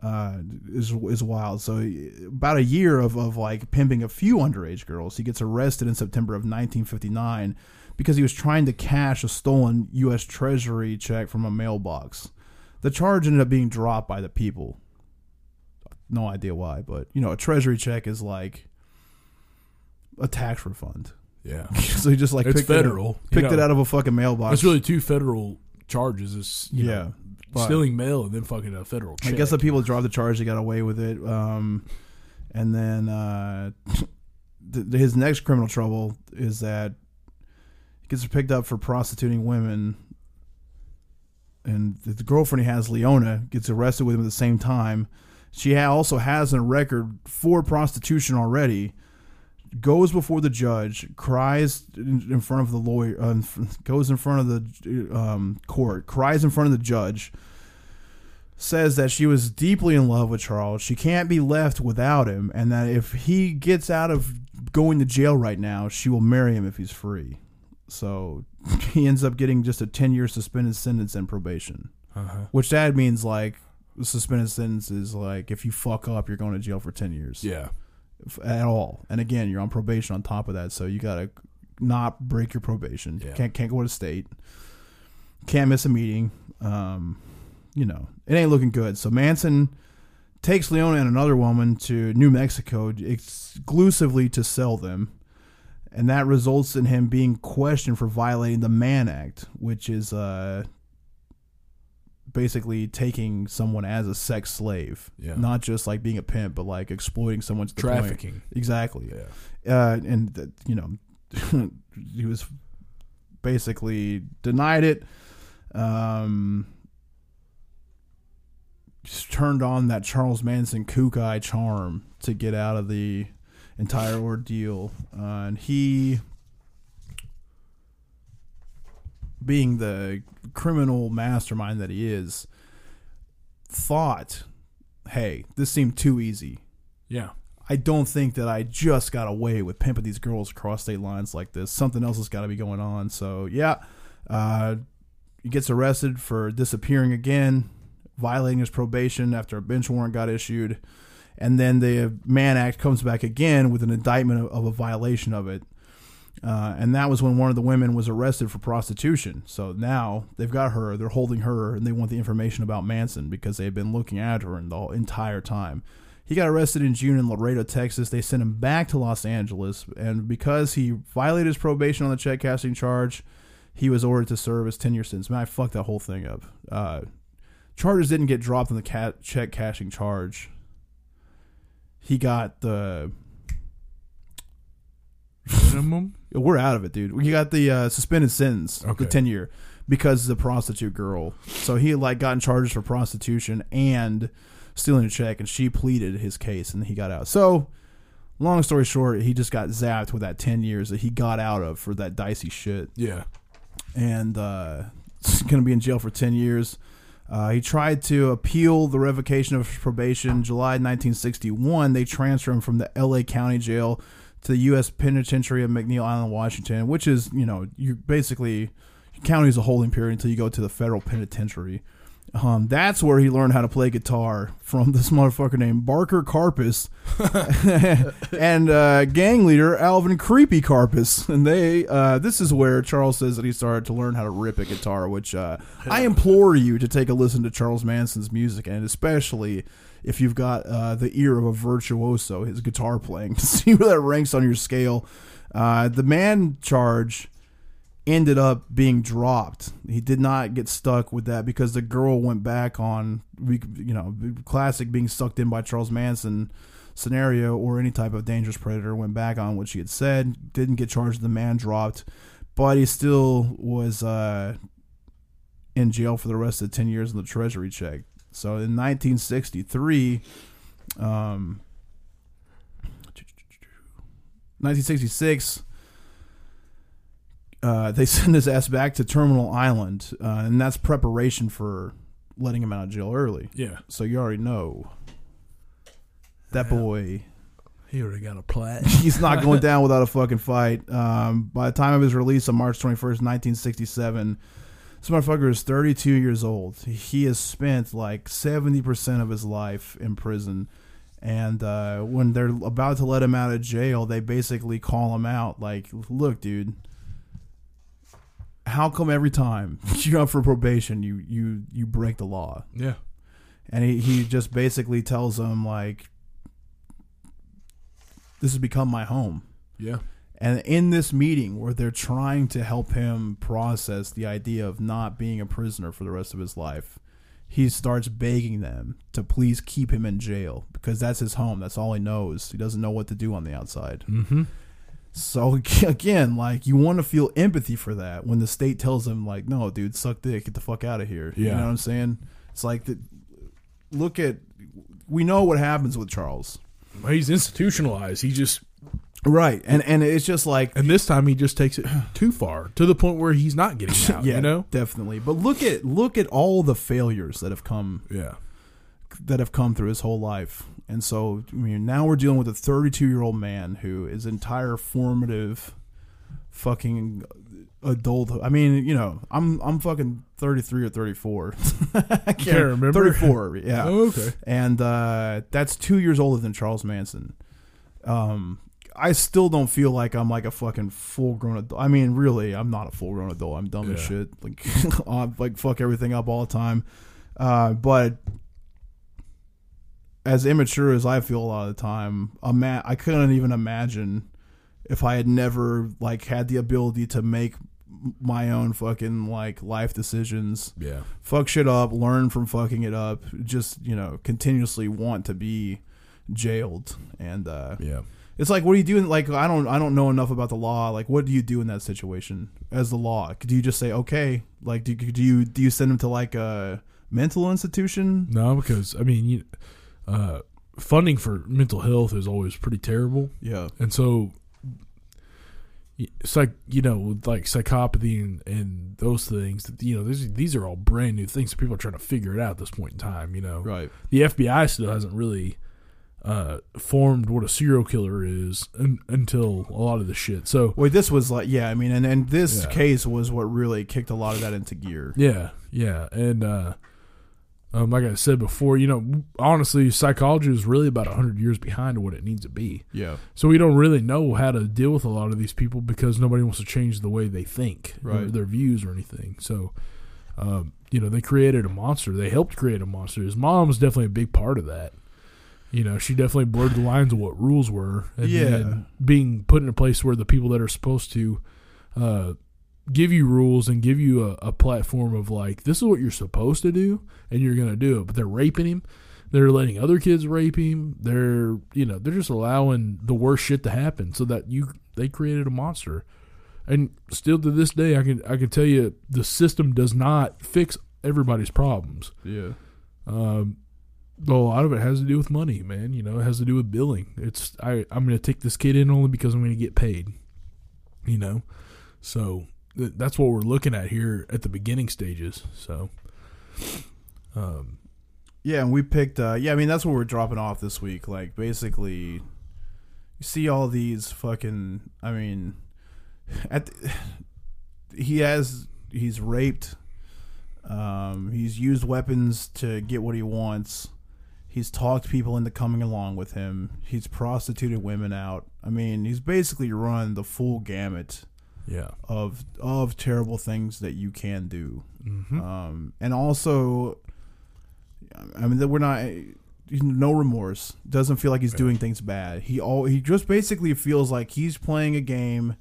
uh, is is wild. So about a year of, of like pimping a few underage girls, he gets arrested in September of 1959 because he was trying to cash a stolen U.S. Treasury check from a mailbox. The charge ended up being dropped by the people. No idea why, but you know, a Treasury check is like a tax refund. Yeah. so he just like It's picked, it, federal. you picked it out of a fucking mailbox. It's really two federal charges. Is Yeah, know, but- stealing mail and then fucking a federal I guess the people that dropped the charge, they got away with it. Um, and then uh, th- his next criminal trouble is that gets picked up for prostituting women. And the girlfriend he has, Leona, gets arrested with him at the same time. She also has a record for prostitution already. Goes before the judge, cries in, in front of the lawyer, uh, goes in front of the um, court, cries in front of the judge, says that she was deeply in love with Charles. She can't be left without him, and that if he gets out of going to jail right now, she will marry him if he's free. So he ends up getting just a 10 year suspended sentence and probation, Uh-huh. which that means like the suspended sentence is like if you fuck up, you're going to jail for 10 years Yeah. f- at all. And again, you're on probation on top of that, so you got to not break your probation. Yeah. Can't can't go to state. Can't miss a meeting. Um, you know, it ain't looking good. So Manson takes Leona and another woman to New Mexico exclusively to sell them. And that results in him being questioned for violating the Mann Act, which is uh, basically taking someone as a sex slave. Yeah. Not just like being a pimp, but like exploiting someone's the point- Trafficking. Exactly Yeah. uh, and that, you know he was basically denied it um turned on that Charles Manson kook eye charm to get out of the entire ordeal uh, and he being the criminal mastermind that he is thought hey this seemed too easy Yeah. I don't think that I just got away with pimping these girls across state lines like this. Something else has got to be going on. So yeah, uh, he gets arrested for disappearing again, violating his probation after a bench warrant got issued, and then the Mann Act comes back again with an indictment of, of a violation of it. Uh, and that was when one of the women was arrested for prostitution. So now they've got her, they're holding her, and they want the information about Manson because they've been looking at her the entire time. He got arrested in June in Laredo, Texas. They sent him back to Los Angeles, and because he violated his probation on the check cashing charge, he was ordered to serve his 10 year sentence. Man, I fucked that whole thing up. Uh, charges didn't get dropped on the ca- check cashing charge. He got the. Minimum. We're out of it, dude. We got the uh, suspended sentence, Okay. the 10 year, because the prostitute girl. So he like got in charges for prostitution and stealing a check, and she pleaded his case, and he got out. So, long story short, he just got zapped with that 10 years that he got out of for that dicey shit Yeah. and uh, to be in jail for 10 years. Uh, he tried to appeal the revocation of probation. July 1961, they transferred him from the L.A. County Jail to the U.S. Penitentiary of McNeil Island, Washington, which is, you know, you basically county is a holding period until you go to the federal penitentiary. Um, that's where he learned how to play guitar from this motherfucker named Barker Karpis and uh, gang leader Alvin Creepy Karpis. And they, uh, this is where Charles says that he started to learn how to rip a guitar. Which uh, I implore you to take a listen to Charles Manson's music, and especially if you've got uh, the ear of a virtuoso, his guitar playing, to see where that ranks on your scale. Uh, the Mann charge ended up being dropped. He did not get stuck with that because the girl went back on, you know, classic being sucked in by Charles Manson scenario or any type of dangerous predator went back on what she had said. Didn't get charged. The man dropped, but he still was uh, in jail for the rest of the ten years of the Treasury check. So in 1963, um, 1966 uh, they send his ass back to Terminal Island, uh, and that's preparation for letting him out of jail early. Yeah. So you already know that boy. He already got a plat. He's not going down without a fucking fight. Um, by the time of his release on March 21st, 1967, this motherfucker is 32 years old. He has spent like 70% of his life in prison. And uh, when they're about to let him out of jail, they basically call him out like, look, dude, how come every time you're up for probation, you, you, you break the law? yeah. and he, he just basically tells them like this has become my home Yeah. and in this meeting where they're trying to help him process the idea of not being a prisoner for the rest of his life he starts begging them to please keep him in jail because that's his home that's all he knows he doesn't know what to do on the outside Mm-hmm. So again like you want to feel empathy for that when the state tells him like no dude suck dick get the fuck out of here Yeah. you know what i'm saying it's like the, look at we know what happens with charles He's institutionalized. He just right and and it's just like and this time he just takes it too far to the point where he's not getting out. yeah You know. definitely but look at look at all the failures that have come Yeah. that have come through his whole life and so I mean, now we're dealing with a 32 year old man who his entire formative fucking adult i mean you know i'm i'm fucking 33 or 34 i can't, remember. 34 yeah Oh, okay. and uh, that's two years older than Charles Manson. Um, I still don't feel like I'm like a fucking full grown adult. I mean, really, I'm not a full grown adult. I'm dumb as shit. Like, I like fuck everything up all the time. Uh, but as immature as I feel a lot of the time, ima- I couldn't even imagine if I had never like had the ability to make my own fucking like life decisions Yeah. fuck shit up, learn from fucking it up, just, you know, continuously want to be jailed. And uh Yeah. it's like what do you do in like I don't I don't know enough about the law. Like what do you do in that situation as the law? Do you just say okay? Like do, do you do you send them to like a mental institution? No, because I mean, you, uh, funding for mental health is always pretty terrible, Yeah. and so it's like you know, with like psychopathy and, and those things. You know, these these are all brand new things. People are trying to figure it out at this point in time. You know, Right. the FBI still hasn't really uh, formed what a serial killer is un, until a lot of the shit. So Wait, this was like yeah, I mean and and this Yeah. case was what really kicked a lot of that into gear. Yeah, yeah, and uh, um, like I said before, you know, honestly, psychology is really about hundred years behind what it needs to be. Yeah. So we don't really know how to deal with a lot of these people because nobody wants to change the way they think, or Right. their views or anything. So, um, you know, they created a monster. They helped create a monster. His mom was definitely a big part of that. You know, she definitely blurred the lines of what rules were, and Yeah. being put in a place where the people that are supposed to uh, give you rules and give you a, a platform of like, this is what you're supposed to do, and you're gonna do it. But they're raping him. They're letting other kids rape him. They're you know they're just allowing the worst shit to happen so that you they created a monster. And still to this day, I can I can tell you the system does not fix everybody's problems. Yeah. Um, a lot of it has to do with money, man. You know, it has to do with billing. It's I I'm going to take this kid in only because I'm going to get paid. You know, so th- that's what we're looking at here at the beginning stages. So, um, Yeah, and we picked. Uh, yeah, I mean that's what we're dropping off this week. Like basically, you see all these fucking. I mean, at the, he has he's raped. Um, he's used weapons to get what he wants. He's talked people into coming along with him. He's prostituted women out. I mean, he's basically run the full gamut yeah, of of terrible things that you can do. hmm Um, and also, I mean, that we're not no remorse. Doesn't feel like he's doing things bad. He all he just basically feels like he's playing a game,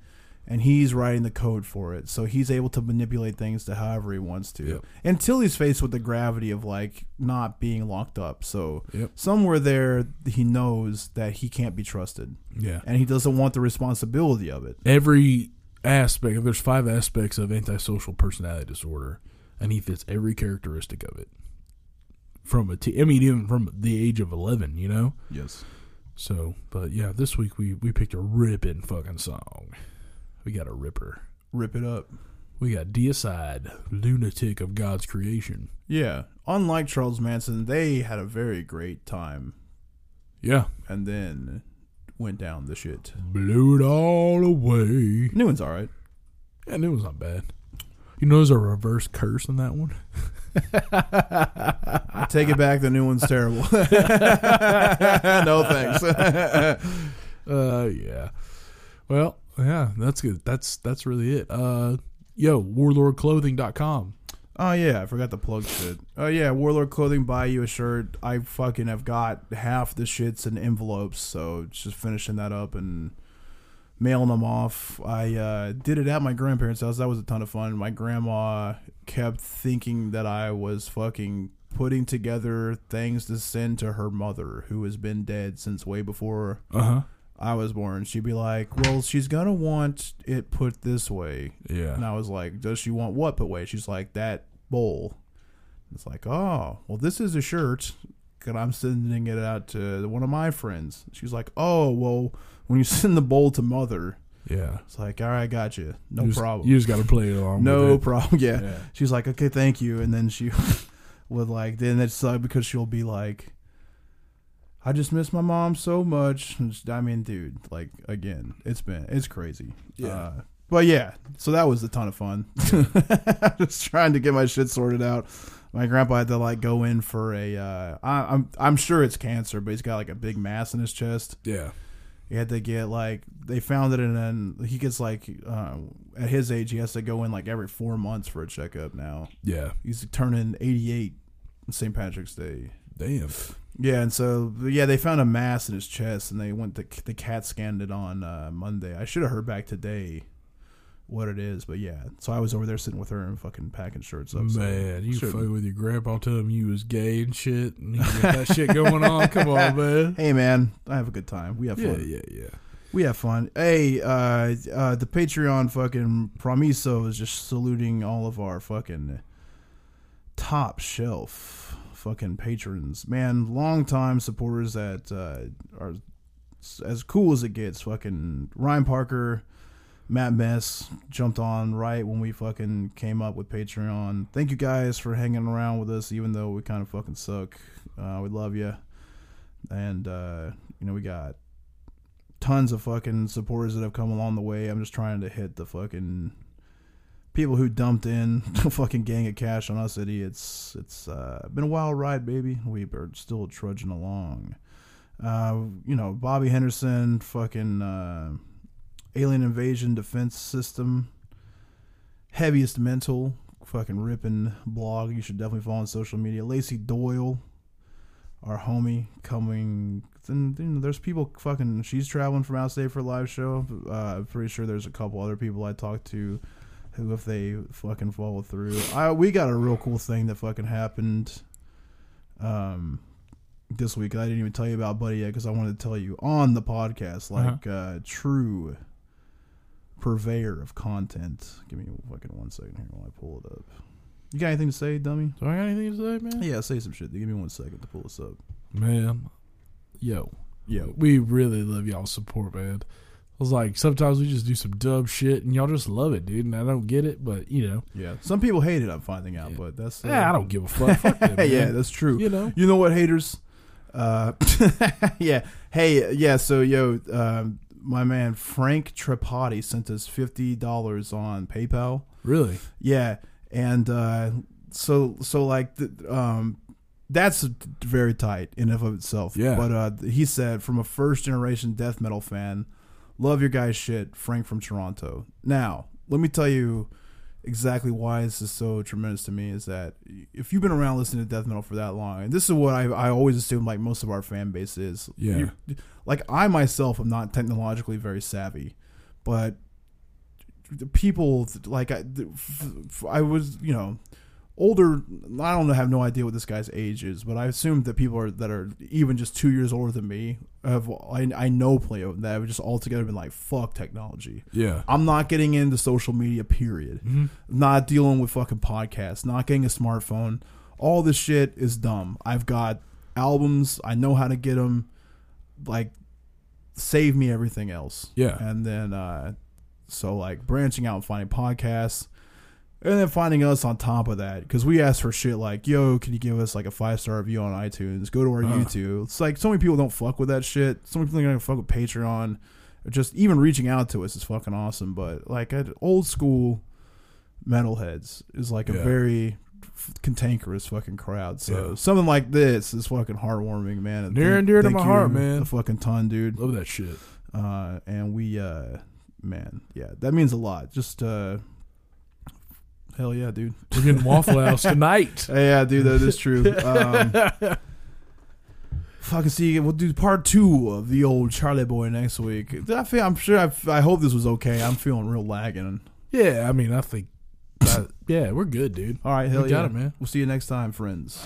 and he's writing the code for it. So he's able to manipulate things to however he wants to, Yep. until he's faced with the gravity of like not being locked up. So Yep. somewhere there, he knows that he can't be trusted, yeah. and he doesn't want the responsibility of it. Every aspect. There's five aspects of antisocial personality disorder, and he fits every characteristic of it. From a t- I mean, even from the age of eleven, you know. Yes. So, but yeah, this week we we picked a ripping fucking song. We got a ripper. Rip it up. We got Deicide, lunatic of God's creation. Yeah. Unlike Charles Manson, they had a very great time Yeah, and then went down the shit. blew it all away. New one's all right. And it was not bad. You know, there's a reverse curse in that one. I take it back. The new one's terrible. no thanks. Uh, yeah. Well, yeah, that's good. That's that's really it. Uh, yo, warlordclothing.com. oh yeah, I forgot to plug shit. Oh yeah, Warlord Clothing. Buy you a shirt. I fucking have got half the shits in envelopes, so just finishing that up and mailing them off. I uh, did it at my grandparents' house. That was a ton of fun. My grandma kept thinking that I was fucking putting together things to send to her mother, who has been dead since way before Uh huh. I was born. She'd be like, "Well, she's gonna want it put this way," Yeah. and I was like, "Does she want what put way?" She's like, "That bowl." It's like, "Oh, well, this is a shirt." And I'm sending it out to one of my friends. She's like, "Oh, well, when you send the bowl to mother, Yeah. it's like, all right, got you, no You just- problem, You just got to play it along. no problem." Yeah. Yeah. She's like, "Okay, thank you," and then she would like, then it's like because she'll be like, "I just miss my mom so much." I mean, dude, like again, it's been it's crazy. Yeah. Uh, but yeah, so that was a ton of fun. just trying to get my shit sorted out. My grandpa had to like go in for a. Uh, I, I'm I'm sure it's cancer, but he's got like a big mass in his chest, Yeah. He had to get like they found it, and then he gets like uh, at his age, he has to go in like every four months for a checkup. Now Yeah. he's turning eighty eight St. Patrick's Day. Damn. Yeah, and so yeah, they found a mass in his chest, and they went to the cat scanned it on uh, Monday. I should have heard back today what it is, but yeah. So I was over there sitting with her and fucking packing shirts up. so Man, you shouldn't- fuck with your grandpa, tell him you was gay and shit, and you got that shit going on. Come on, man. Hey man, I have a good time. We have Yeah, fun. yeah, yeah. We have fun. Hey, uh, uh, the Patreon fucking Promiso is just saluting all of our fucking top shelf fucking patrons. Man, long time supporters that uh, are as cool as it gets. Fucking Ryan Parker, Matt Mess jumped on right when we fucking came up with Patreon. Thank you guys for hanging around with us, even though we kind of fucking suck. Uh, we love you. And, uh, you know, we got tons of fucking supporters that have come along the way. I'm just trying to hit the fucking people who dumped in a fucking gang of cash on us idiots. It's uh, been a wild ride, baby. We are still trudging along. Uh, you know, Bobby Henderson, fucking uh, Alien Invasion Defense System, Heaviest Mental, fucking ripping blog. You should definitely follow on social media. Lacey Doyle, our homie, coming. Then you know, there's people fucking. She's traveling from out state for a live show. Uh, I'm pretty sure there's a couple other people I talked to who, if they fucking follow through, I we got a real cool thing that fucking happened. Um, this week I didn't even tell you about Buddy yet because I wanted to tell you on the podcast, like uh true purveyor of content. Give me fucking one second here while I pull it up. You got anything to say, dummy? Do I got anything to say, man? Yeah, say some shit. Give me one second to pull this up. Man, yo, Yeah, we really love y'all's support, man. Was like, sometimes we just do some dumb shit, and y'all just love it, dude. And I don't get it, but you know, yeah. Some people hate it. I'm finding out, Yeah. but that's uh, yeah, I don't give a fuck. Fuck yeah, that's true. you know, You know what, haters? Uh, yeah. Hey, yeah. So, yo, um, my man Frank Tripati sent us fifty dollars on PayPal. really, Yeah, and uh, so so like the, um, that's very tight in and of itself. Yeah. But uh, he said from a first generation death metal fan, love your guys' shit, Frank from Toronto. Now, let me tell you exactly why this is so tremendous to me is that if you've been around listening to death metal for that long, and this is what I, I always assume like most of our fan base is. Yeah. Like I myself am not technologically very savvy, but the people like I, I was you know older. I don't know, have no idea what this guy's age is, but I assume that people are that are even just two years older than me have I, I know them that have just altogether been like fuck technology. yeah, I'm not getting into social media. Period. hmm Not dealing with fucking podcasts. Not getting a smartphone. All this shit is dumb. I've got albums. I know how to get them. Like, save me everything else. yeah, And then, uh, so like branching out and finding podcasts. And then finding us on top of that because we asked for shit like, "Yo, can you give us like a five star review on iTunes? Go to our Uh. YouTube." It's like so many people don't fuck with that shit. So many people are gonna fuck with Patreon. Just even reaching out to us is fucking awesome. But like at old school metalheads is like a Yeah. very f- cantankerous fucking crowd. So Yeah. something like this is fucking heartwarming, man. Near and dear to my heart, man. A fucking ton, dude love that shit. uh, and we uh, man, yeah, that means a lot. Just uh, hell yeah, dude. We're getting Waffle House tonight. yeah, dude, that is true. Um, fucking see, we'll do part two of the old Charlie Boy next week. I feel, I'm sure. I, I hope this was okay. I'm feeling real lagging. yeah, I mean, I think, uh, yeah, we're good, dude. All right, hell We yeah, got it, man. We'll see you next time, friends.